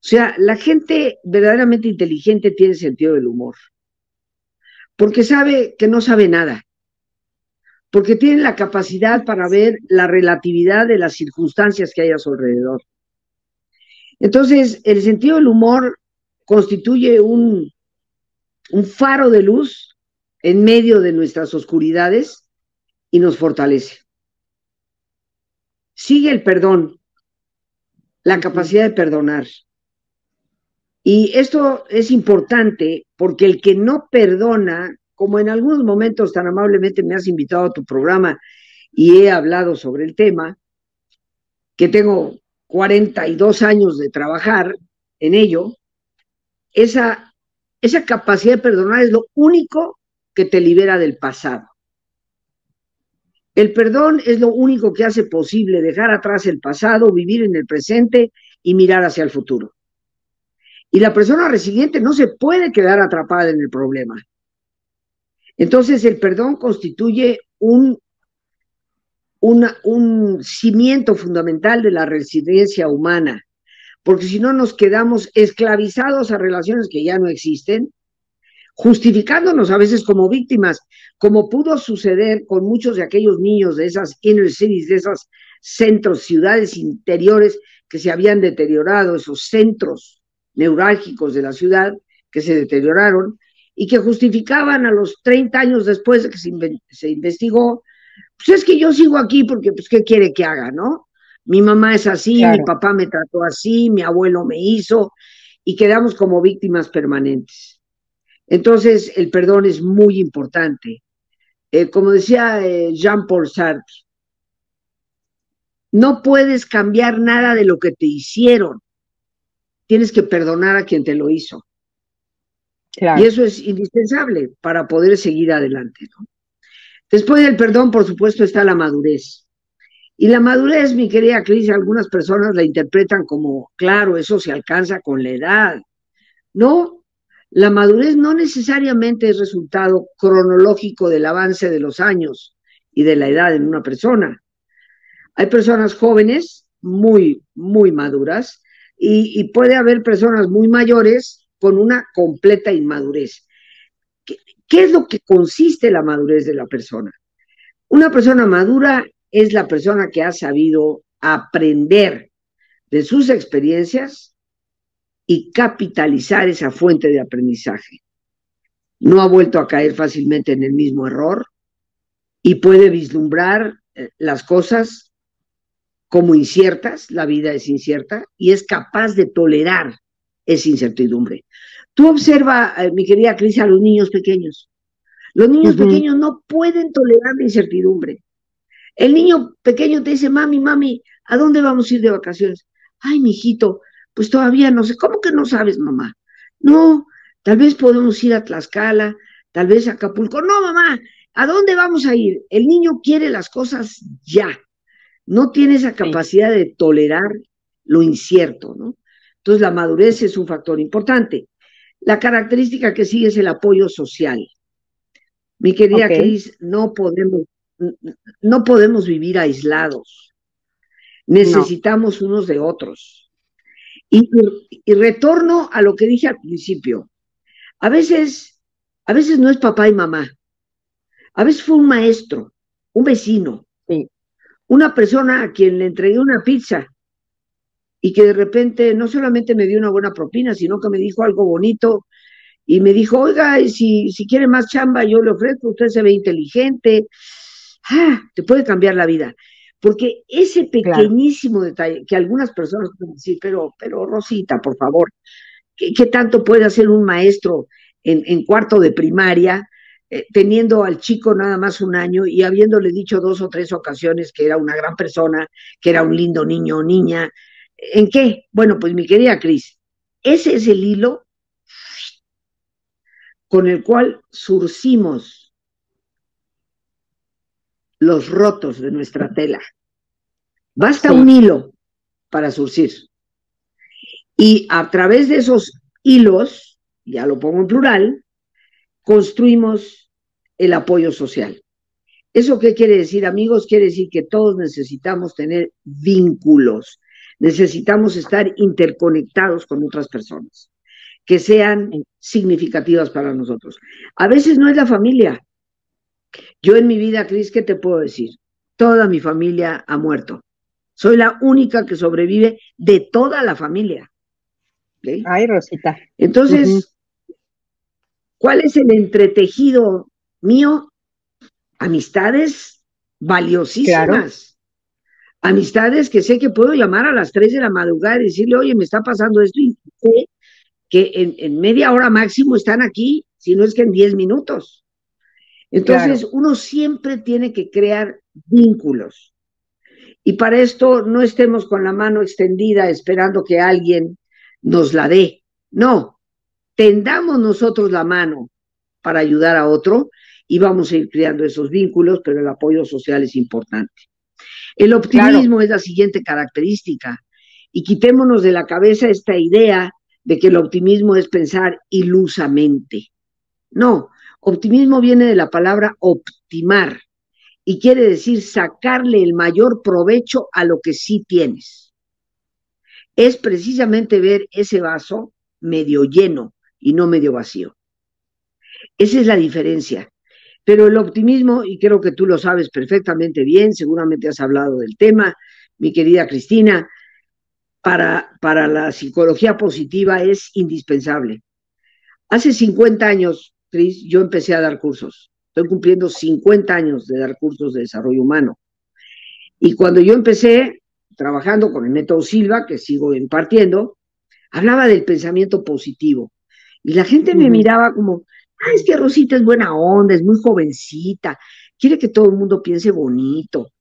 O sea, la gente verdaderamente inteligente tiene sentido del humor, porque sabe que no sabe nada, porque tiene la capacidad para ver la relatividad de las circunstancias que hay a su alrededor. Entonces, el sentido del humor constituye un, un faro de luz en medio de nuestras oscuridades y nos fortalece. Sigue el perdón, la capacidad de perdonar. Y esto es importante porque el que no perdona, como en algunos momentos tan amablemente me has invitado a tu programa y he hablado sobre el tema, que tengo 42 años de trabajar en ello, esa, esa capacidad de perdonar es lo único que te libera del pasado. El perdón es lo único que hace posible dejar atrás el pasado, vivir en el presente y mirar hacia el futuro. Y la persona resiliente no se puede quedar atrapada en el problema. Entonces el perdón constituye un un cimiento fundamental de la resiliencia humana, porque si no nos quedamos esclavizados a relaciones que ya no existen, justificándonos a veces como víctimas, como pudo suceder con muchos de aquellos niños de esas inner cities, de esos centros, ciudades interiores que se habían deteriorado, esos centros neurálgicos de la ciudad que se deterioraron y que justificaban a los 30 años después de que se, se investigó pues es que yo sigo aquí porque, pues, ¿qué quiere que haga, no? Mi mamá es así, mi papá me trató así, mi abuelo me hizo, y quedamos como víctimas permanentes. Entonces, el perdón es muy importante. Eh, como decía eh, Jean-Paul Sartre, no puedes cambiar nada de lo que te hicieron. Tienes que perdonar a quien te lo hizo. Y eso es indispensable para poder seguir adelante. ¿no? Después del perdón, por supuesto, está la madurez. Y la madurez, mi querida Cris, algunas personas la interpretan como, claro, eso se alcanza con la edad. No, la madurez no necesariamente es resultado cronológico del avance de los años y de la edad en una persona. Hay personas jóvenes muy, muy maduras y, puede haber personas muy mayores con una completa inmadurez. ¿Qué, es lo que consiste la madurez de la persona? Una persona madura es la persona que ha sabido aprender de sus experiencias y capitalizar esa fuente de aprendizaje. No ha vuelto a caer fácilmente en el mismo error y puede vislumbrar eh, las cosas como inciertas, la vida es incierta, y es capaz de tolerar esa incertidumbre. Tú observa, eh, mi querida Cris, a los niños pequeños. Los niños pequeños no pueden tolerar la incertidumbre. El niño pequeño te dice, mami, mami, ¿a dónde vamos a ir de vacaciones? Ay, mijito, pues todavía no sé. ¿Cómo que no sabes, mamá? No, tal vez podemos ir a Tlaxcala, tal vez a Acapulco. No, mamá, ¿a dónde vamos a ir? El niño quiere las cosas ya no tiene esa capacidad de tolerar lo incierto, ¿no? Entonces la madurez es un factor importante. La característica que sigue es el apoyo social. Mi querida Cris, no podemos, no podemos vivir aislados. Necesitamos unos de otros. Y, y, retorno a lo que dije al principio. A veces, a veces no es papá y mamá. A veces fue un maestro, un vecino, una persona a quien le entregué una pizza y que de repente no solamente me dio una buena propina, sino que me dijo algo bonito y me dijo, oiga, si, si quiere más chamba, yo le ofrezco, usted se ve inteligente, ah, te puede cambiar la vida. Porque ese pequeñísimo detalle que algunas personas pueden decir, pero, pero Rosita, por favor, ¿qué, tanto puede hacer un maestro en, en cuarto de primaria eh, teniendo al chico nada más un año y habiéndole dicho dos o tres ocasiones que era una gran persona, que era un lindo niño o niña. ¿En qué? Bueno, pues mi querida Cris, ese es el hilo con el cual surcimos los rotos de nuestra tela. Basta un hilo para surcir. Y a través de esos hilos, ya lo pongo en plural, construimos el apoyo social. ¿Eso qué quiere decir, amigos? Quiere decir que todos necesitamos tener vínculos, necesitamos estar interconectados con otras personas, que sean significativas para nosotros. A veces no es la familia. Yo en mi vida, Cris, ¿qué te puedo decir? Toda mi familia ha muerto. Soy la única que sobrevive de toda la familia. Ay, Rosita. Entonces, ¿Cuál es el entretejido mío? Amistades valiosísimas. Amistades que sé que puedo llamar a las 3 de la madrugada y decirle, oye, me está pasando esto y sé que en, media hora máximo están aquí, si no es que en 10 minutos. Entonces, uno siempre tiene que crear vínculos. Y para esto no estemos con la mano extendida esperando que alguien nos la dé. No, tendamos nosotros la mano para ayudar a otro y vamos a ir creando esos vínculos, pero el apoyo social es importante. El optimismo es la siguiente característica y quitémonos de la cabeza esta idea de que el optimismo es pensar ilusamente. No, optimismo viene de la palabra optimar y quiere decir sacarle el mayor provecho a lo que sí tienes. Es precisamente ver ese vaso medio lleno, y no medio vacío. Esa es la diferencia. Pero el optimismo, y creo que tú lo sabes perfectamente bien, seguramente has hablado del tema, mi querida Cristina, para, para la psicología positiva es indispensable. Hace 50 años, Cris, yo empecé a dar cursos. Estoy cumpliendo 50 años de dar cursos de desarrollo humano. Y cuando yo empecé trabajando con el método Silva, que sigo impartiendo, hablaba del pensamiento positivo. Y la gente me miraba como, ah, es que Rosita es buena onda, es muy jovencita, quiere que todo el mundo piense bonito.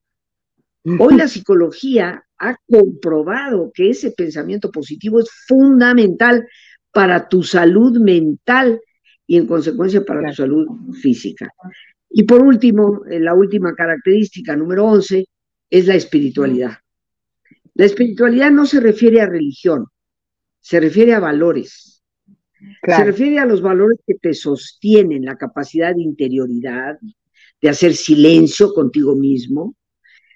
Hoy la psicología ha comprobado que ese pensamiento positivo es fundamental para tu salud mental y en consecuencia para tu salud física. Y por último, eh, la última característica, número 11, es la espiritualidad. La espiritualidad no se refiere a religión, se refiere a valores. Se refiere a los valores que te sostienen, la capacidad de interioridad, de hacer silencio contigo mismo,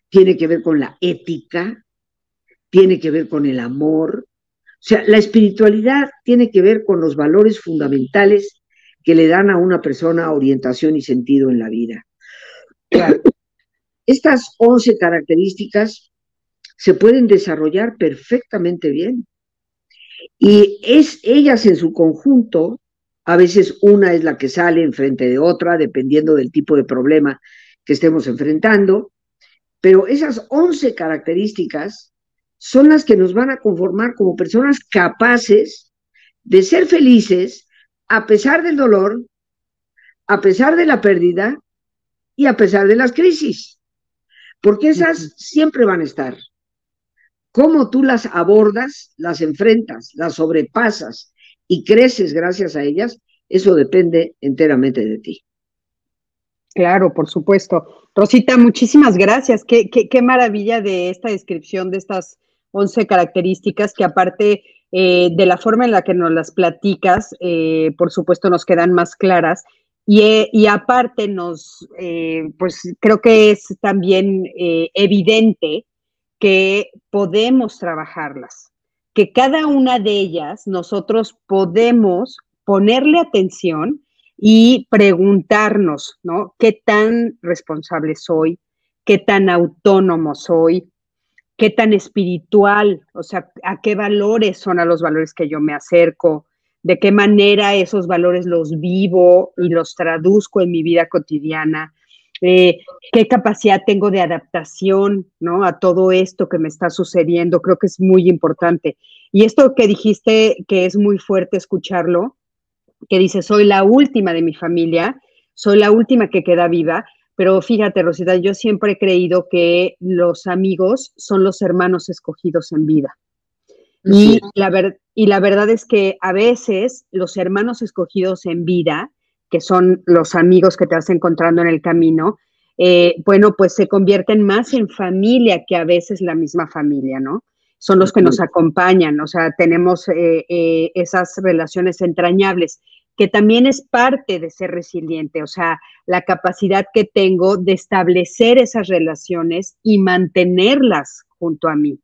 tiene que ver con la ética, tiene que ver con el amor. O sea, la espiritualidad tiene que ver con los valores fundamentales que le dan a una persona orientación y sentido en la vida. Estas 11 características se pueden desarrollar perfectamente bien. Y es ellas en su conjunto, a veces una es la que sale enfrente de otra, dependiendo del tipo de problema que estemos enfrentando, pero esas 11 características son las que nos van a conformar como personas capaces de ser felices a pesar del dolor, a pesar de la pérdida y a pesar de las crisis, porque esas siempre van a estar. Cómo tú las abordas, las enfrentas, las sobrepasas y creces gracias a ellas, eso depende enteramente de ti. Claro, por supuesto. Rosita, muchísimas gracias. Qué, qué, maravilla de esta descripción de estas 11 características que aparte eh, de la forma en la que nos las platicas, eh, por supuesto nos quedan más claras. Y, eh, y aparte nos, pues creo que es también evidente que podemos trabajarlas, que cada una de ellas nosotros podemos ponerle atención y preguntarnos, ¿no? ¿Qué tan responsable soy? ¿Qué tan autónomo soy? ¿Qué tan espiritual? O sea, ¿a qué valores son a los valores que yo me acerco? ¿De qué manera esos valores los vivo y los traduzco en mi vida cotidiana? Eh, qué capacidad tengo de adaptación, ¿no? A todo esto que me está sucediendo, creo que es muy importante. Y esto que dijiste, que es muy fuerte escucharlo, que dice, soy la última de mi familia, soy la última que queda viva, pero fíjate, Rosita, yo siempre he creído que los amigos son los hermanos escogidos en vida. Y, la y la verdad es que a veces los hermanos escogidos en vida que son los amigos que te vas encontrando en el camino, eh, bueno, pues se convierten más en familia que a veces la misma familia, ¿no? Son los que nos acompañan, o sea, tenemos eh, eh, esas relaciones entrañables, que también es parte de ser resiliente, o sea, la capacidad que tengo de establecer esas relaciones y mantenerlas junto a mí.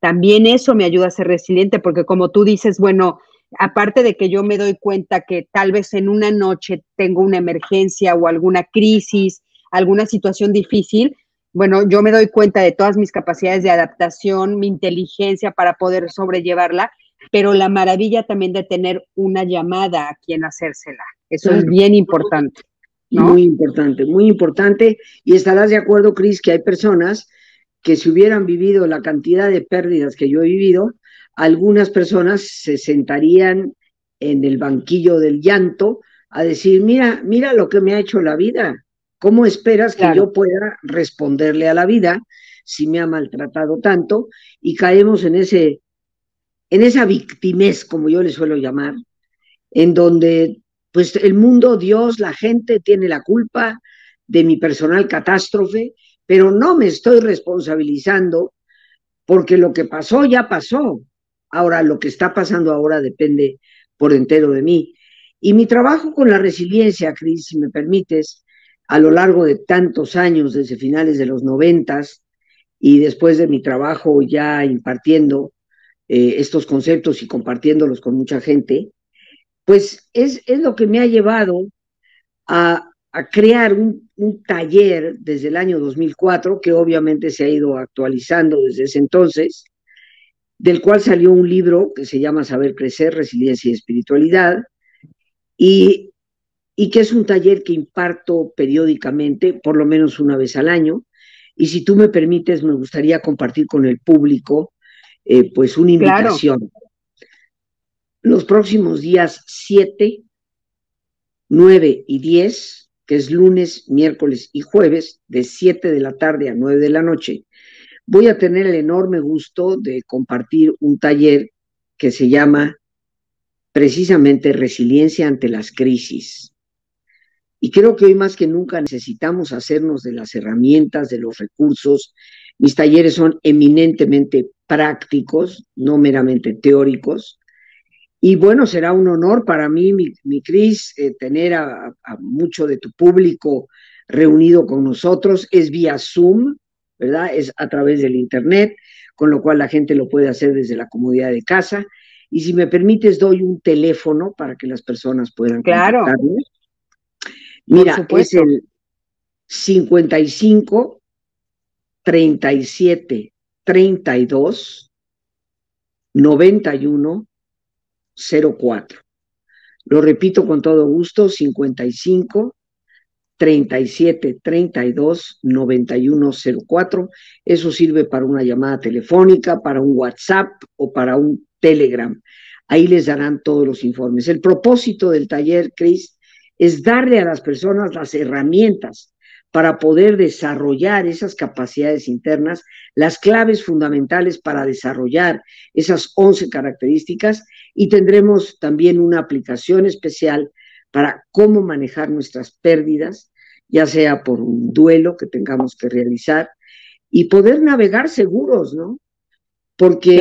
También eso me ayuda a ser resiliente, porque como tú dices, bueno, aparte de que yo me doy cuenta que tal vez en una noche tengo una emergencia o alguna crisis, alguna situación difícil, bueno, yo me doy cuenta de todas mis capacidades de adaptación, mi inteligencia para poder sobrellevarla, pero la maravilla también de tener una llamada a quien hacérsela. Eso es bien importante. Muy importante, muy importante. Y estarás de acuerdo, Cris, que hay personas que si hubieran vivido la cantidad de pérdidas que yo he vivido, algunas personas se sentarían en el banquillo del llanto a decir, mira, mira lo que me ha hecho la vida. ¿Cómo esperas que yo pueda responderle a la vida si me ha maltratado tanto? Y caemos en ese, en esa victimez, como yo le suelo llamar, en donde pues el mundo, Dios, la gente tiene la culpa de mi personal catástrofe, pero no me estoy responsabilizando porque lo que pasó ya pasó. Ahora, lo que está pasando ahora depende por entero de mí. Y mi trabajo con la resiliencia, Cris, si me permites, a lo largo de tantos años, desde finales de los noventas, y después de mi trabajo ya impartiendo eh, estos conceptos y compartiéndolos con mucha gente, pues es, es lo que me ha llevado a, crear un, un, taller desde el año 2004, que obviamente se ha ido actualizando desde ese entonces, del cual salió un libro que se llama Saber Crecer, Resiliencia y Espiritualidad, y, y que es un taller que imparto periódicamente, por lo menos una vez al año. Y si tú me permites, me gustaría compartir con el público eh, pues una invitación. Los próximos días 7, 9 y 10, que es lunes, miércoles y jueves, de 7 de la tarde a 9 de la noche, voy a tener el enorme gusto de compartir un taller que se llama precisamente Resiliencia ante las crisis. Y creo que hoy más que nunca necesitamos hacernos de las herramientas, de los recursos. Mis talleres son eminentemente prácticos, no meramente teóricos. Y bueno, será un honor para mí, mi, Cris, eh, tener a, a, mucho de tu público reunido con nosotros, es vía Zoom, ¿verdad? Es a través del Internet, con lo cual la gente lo puede hacer desde la comodidad de casa. Y si me permites, doy un teléfono para que las personas puedan claro. Mira, es el 55 37 32 91 04. Lo repito con todo gusto, 55 37 32 91 04. Eso sirve para una llamada telefónica, para un WhatsApp o para un Telegram. Ahí les darán todos los informes. El propósito del taller, Cris, es darle a las personas las herramientas para poder desarrollar esas capacidades internas, las claves fundamentales para desarrollar esas 11 características y tendremos también una aplicación especial para cómo manejar nuestras pérdidas, ya sea por un duelo que tengamos que realizar y poder navegar seguros, ¿no? Porque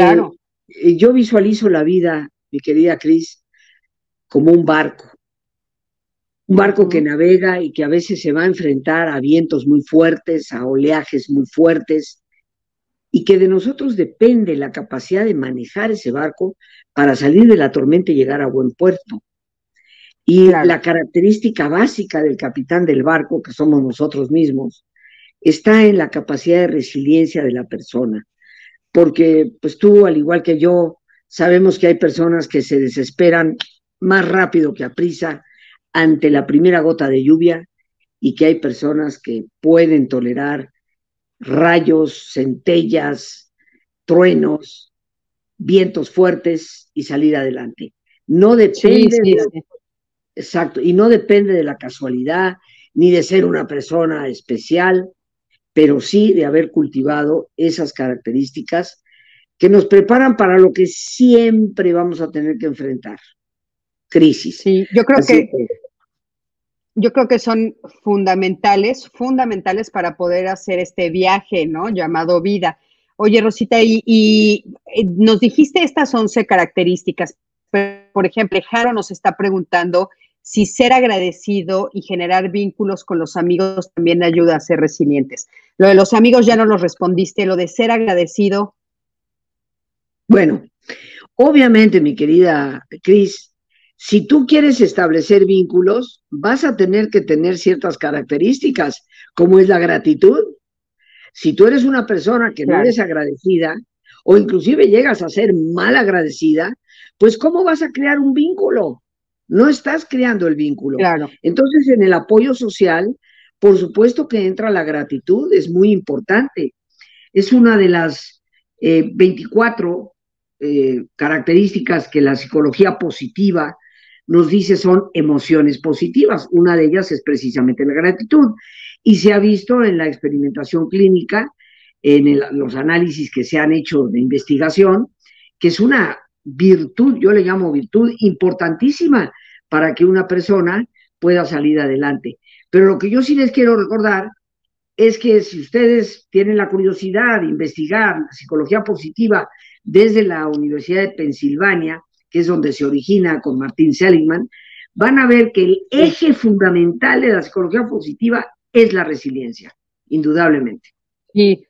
eh, yo visualizo la vida, mi querida Cris, como un barco. Un barco que navega y que a veces se va a enfrentar a vientos muy fuertes, a oleajes muy fuertes, y que de nosotros depende la capacidad de manejar ese barco para salir de la tormenta y llegar a buen puerto. Y la característica básica del capitán del barco, que somos nosotros mismos, está en la capacidad de resiliencia de la persona. Porque pues tú, al igual que yo, sabemos que hay personas que se desesperan más rápido que a prisa ante la primera gota de lluvia y que hay personas que pueden tolerar rayos, centellas, truenos, vientos fuertes y salir adelante. No depende de exacto, y no depende de la casualidad ni de ser una persona especial, pero sí de haber cultivado esas características que nos preparan para lo que siempre vamos a tener que enfrentar, crisis. Sí, yo creo que yo creo que son fundamentales, fundamentales para poder hacer este viaje, ¿no? Llamado vida. Oye, Rosita, y, eh, nos dijiste estas 11 características, pero, por ejemplo, Jaro nos está preguntando si ser agradecido y generar vínculos con los amigos también ayuda a ser resilientes. Lo de los amigos ya no lo respondiste, lo de ser agradecido. Bueno, obviamente, mi querida Cris, si tú quieres establecer vínculos, vas a tener que tener ciertas características, como es la gratitud. Si tú eres una persona que no eres agradecida, o inclusive llegas a ser mal agradecida, pues ¿cómo vas a crear un vínculo? No estás creando el vínculo. Claro. Entonces, en el apoyo social, por supuesto que entra la gratitud, es muy importante. Es una de las 24 eh, eh, características que la psicología positiva nos dice son emociones positivas. Una de ellas es precisamente la gratitud. Y se ha visto en la experimentación clínica, en los análisis que se han hecho de investigación, que es una virtud, yo le llamo virtud importantísima para que una persona pueda salir adelante. Pero lo que yo sí les quiero recordar es que si ustedes tienen la curiosidad de investigar la psicología positiva desde la Universidad de Pensilvania, que es donde se origina con Martín Seligman, van a ver que el eje fundamental de la psicología positiva es la resiliencia, indudablemente. Sí,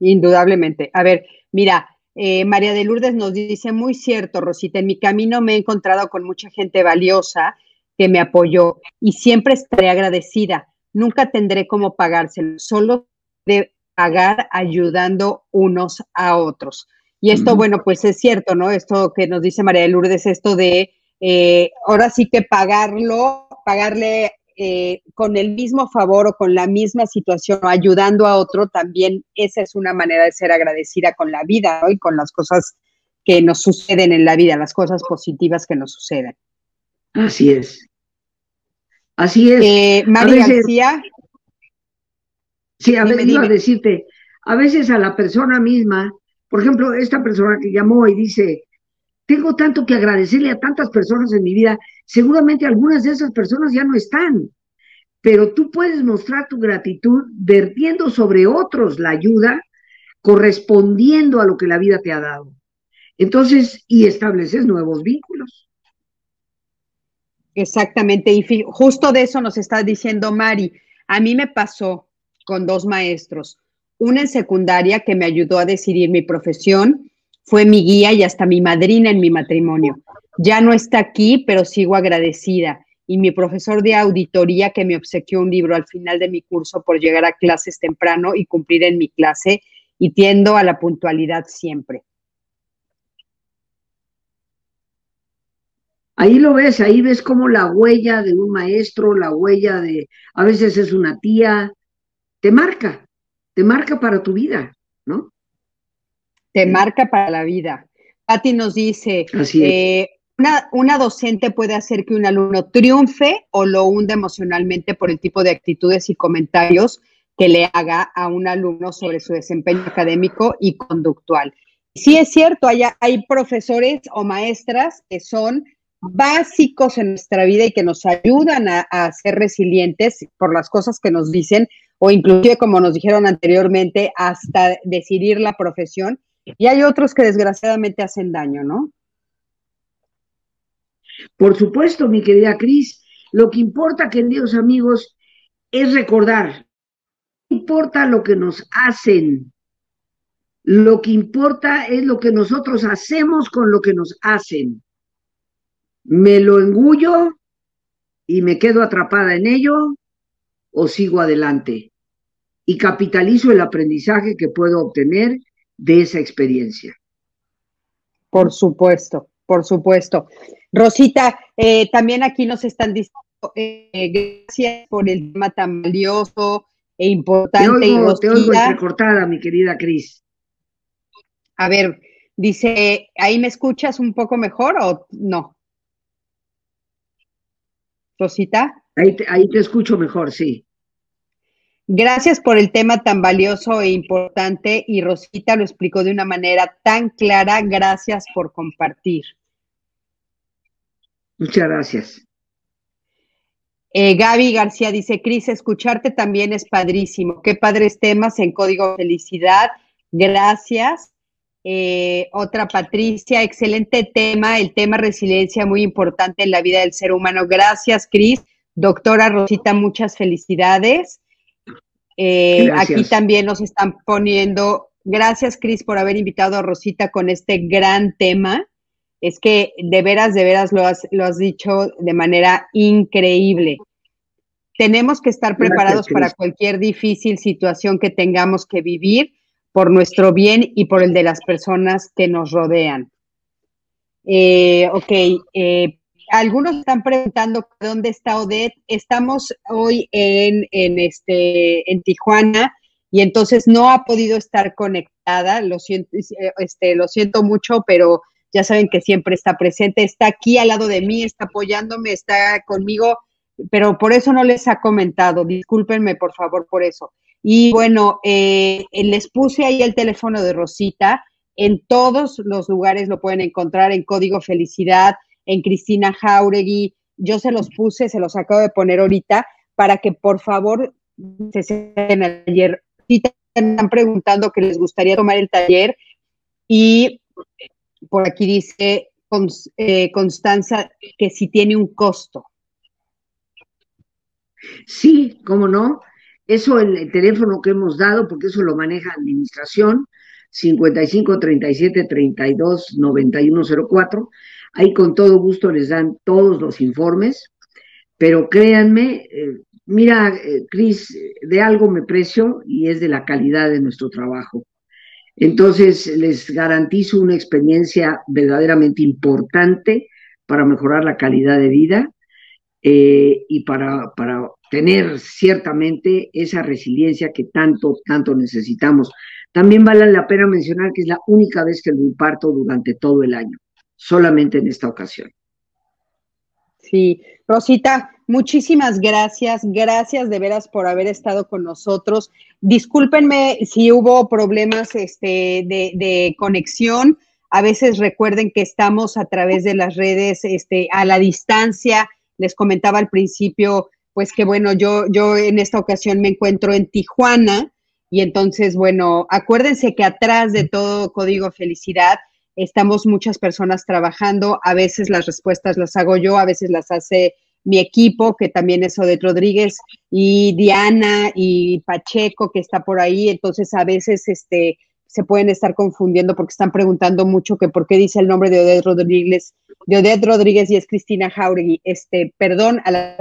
indudablemente. A ver, mira, eh, María de Lourdes nos dice, muy cierto, Rosita, en mi camino me he encontrado con mucha gente valiosa que me apoyó y siempre estaré agradecida. Nunca tendré cómo pagárselo, solo de pagar ayudando unos a otros. Y esto, bueno, pues es cierto, ¿no? Esto que nos dice María de Lourdes, esto de eh, ahora sí que pagarlo, pagarle eh, con el mismo favor o con la misma situación o ayudando a otro, también esa es una manera de ser agradecida con la vida ¿no? y con las cosas que nos suceden en la vida, las cosas positivas que nos suceden. Así es. Así es. Eh, María García. Sí, a veces iba a decirte, a veces a la persona misma por ejemplo, esta persona que llamó y dice, tengo tanto que agradecerle a tantas personas en mi vida, seguramente algunas de esas personas ya no están, pero tú puedes mostrar tu gratitud vertiendo sobre otros la ayuda correspondiendo a lo que la vida te ha dado. Entonces, y estableces nuevos vínculos. Exactamente, y justo de eso nos está diciendo Mari. A mí me pasó con dos maestros, una en secundaria que me ayudó a decidir mi profesión, fue mi guía y hasta mi madrina en mi matrimonio. Ya no está aquí, pero sigo agradecida. Y mi profesor de auditoría que me obsequió un libro al final de mi curso por llegar a clases temprano y cumplir en mi clase y tiendo a la puntualidad siempre. Ahí lo ves, ahí ves como la huella de un maestro, la huella de, a veces es una tía, te marca, te marca para tu vida, ¿no? Te marca para la vida. Patti nos dice, eh, una, una, docente puede hacer que un alumno triunfe o lo hunda emocionalmente por el tipo de actitudes y comentarios que le haga a un alumno sobre su desempeño académico y conductual. Sí es cierto, hay, hay profesores o maestras que son básicos en nuestra vida y que nos ayudan a, ser resilientes por las cosas que nos dicen o inclusive, como nos dijeron anteriormente, hasta decidir la profesión. Y hay otros que desgraciadamente hacen daño, ¿no? Por supuesto, mi querida Cris, lo que importa, queridos amigos, es recordar, no importa lo que nos hacen, lo que importa es lo que nosotros hacemos con lo que nos hacen. Me lo engullo y me quedo atrapada en ello o sigo adelante. Y capitalizo el aprendizaje que puedo obtener de esa experiencia. Por supuesto, por supuesto. Rosita, eh, también aquí nos están diciendo eh, gracias por el tema tan valioso e importante. Te oigo, te oigo recortada, mi querida Cris. A ver, dice, ¿ahí me escuchas un poco mejor o no? Rosita. Ahí te, ahí te escucho mejor, sí. Gracias por el tema tan valioso e importante y Rosita lo explicó de una manera tan clara. Gracias por compartir. Muchas gracias. Eh, Gaby García dice, Cris, escucharte también es padrísimo. Qué padres temas en Código Felicidad. Gracias. Eh, otra Patricia, excelente tema, el tema resiliencia muy importante en la vida del ser humano. Gracias, Cris. Doctora Rosita, muchas felicidades. Eh, aquí también nos están poniendo, gracias, Cris, por haber invitado a Rosita con este gran tema. Es que de veras, de veras lo has, lo has dicho de manera increíble. Tenemos que estar preparados para cualquier difícil situación que tengamos que vivir por nuestro bien y por el de las personas que nos rodean. Eh, ok, eh, algunos están preguntando dónde está Odette. Estamos hoy en, este, en Tijuana y entonces no ha podido estar conectada. Lo siento, este, lo siento mucho, pero ya saben que siempre está presente. Está aquí al lado de mí, está apoyándome, está conmigo, pero por eso no les ha comentado. Discúlpenme, por favor, por eso. Y bueno, eh, les puse ahí el teléfono de Rosita. En todos los lugares lo pueden encontrar en Código Felicidad, en Cristina Jauregui. Yo se los puse, se los acabo de poner ahorita para que por favor se sienten el taller. Están preguntando que les gustaría tomar el taller y por aquí dice eh, Constanza que si tiene un costo. Sí, cómo no. Eso el, teléfono que hemos dado, porque eso lo maneja administración, 55 37 32 91 04. Ahí con todo gusto les dan todos los informes, pero créanme, eh, mira, eh, Cris, de algo me precio y es de la calidad de nuestro trabajo. Entonces, les garantizo una experiencia verdaderamente importante para mejorar la calidad de vida eh, y para, para tener ciertamente esa resiliencia que tanto, tanto necesitamos. También vale la pena mencionar que es la única vez que lo imparto durante todo el año, solamente en esta ocasión. Sí, Rosita, muchísimas gracias, gracias de veras por haber estado con nosotros. Discúlpenme si hubo problemas este, de, conexión. A veces recuerden que estamos a través de las redes este, a la distancia. Les comentaba al principio pues que bueno, yo, yo en esta ocasión me encuentro en Tijuana y entonces, bueno, acuérdense que atrás de todo Código Felicidad estamos muchas personas trabajando, a veces las respuestas las hago yo, a veces las hace mi equipo, que también es Odette Rodríguez, y Diana y Pacheco, que está por ahí. Entonces, a veces este, se pueden estar confundiendo porque están preguntando mucho que por qué dice el nombre de Odette Rodríguez, de Odette Rodríguez y es Cristina Jauregui. Este, perdón, a la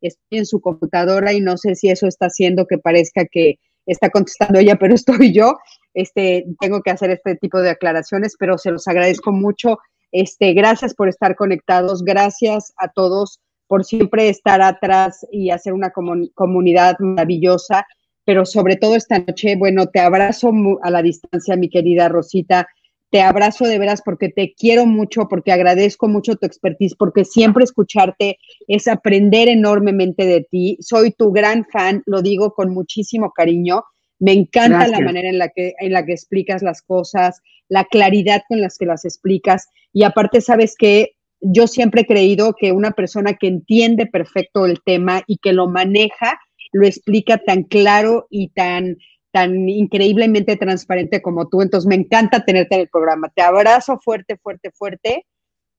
estoy en su computadora y no sé si eso está haciendo que parezca que está contestando ella, pero estoy yo. Este, tengo que hacer este tipo de aclaraciones, pero se los agradezco mucho. Este, gracias por estar conectados, gracias a todos por siempre estar atrás y hacer una comunidad maravillosa, pero sobre todo esta noche, bueno, te abrazo a la distancia, mi querida Rosita, te abrazo de veras porque te quiero mucho, porque agradezco mucho tu expertise, porque siempre escucharte es aprender enormemente de ti. Soy tu gran fan, lo digo con muchísimo cariño. Me encanta la manera en la, que, en la que explicas las cosas, la claridad con las que las explicas. Y aparte, sabes que yo siempre he creído que una persona que entiende perfecto el tema y que lo maneja, lo explica tan claro y tan, tan increíblemente transparente como tú. Entonces me encanta tenerte en el programa. Te abrazo fuerte, fuerte, fuerte.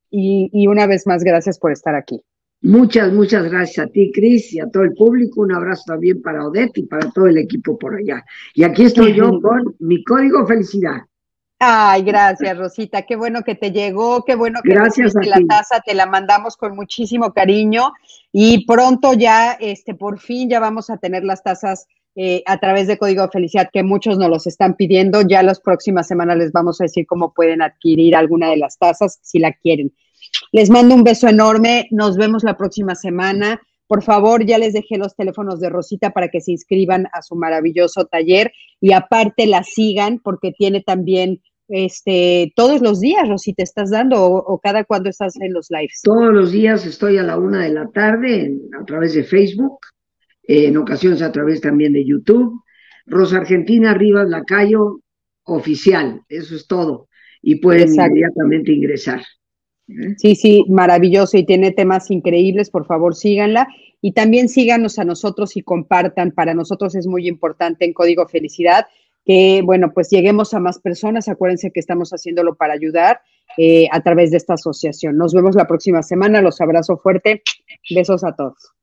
Y, y una vez más, gracias por estar aquí. Muchas, muchas gracias a ti, Cris, y a todo el público. Un abrazo también para Odette y para todo el equipo por allá. Y aquí estoy yo con mi código felicidad. Ay, gracias, Rosita. Qué bueno que te llegó, qué bueno que gracias la taza, te la mandamos con muchísimo cariño y pronto ya, este, por fin ya vamos a tener las tazas eh, a través de Código Felicidad, que muchos nos los están pidiendo. Ya las próximas semanas les vamos a decir cómo pueden adquirir alguna de las tazas si la quieren. Les mando un beso enorme. Nos vemos la próxima semana. Por favor, ya les dejé los teléfonos de Rosita para que se inscriban a su maravilloso taller y aparte la sigan porque tiene también este, todos los días, Rosy, te estás dando o, cada cuando estás en los lives? Todos los días estoy a la una de la tarde a través de Facebook, en ocasiones a través también de YouTube. Rosa Argentina Rivas Lacayo oficial, eso es todo. Y pueden inmediatamente ingresar. ¿Eh? Sí, sí, maravilloso y tiene temas increíbles, por favor síganla y también síganos a nosotros y compartan, para nosotros es muy importante en Código Felicidad que, bueno, pues lleguemos a más personas. Acuérdense que estamos haciéndolo para ayudar eh, a través de esta asociación. Nos vemos la próxima semana. Los abrazo fuerte. Besos a todos.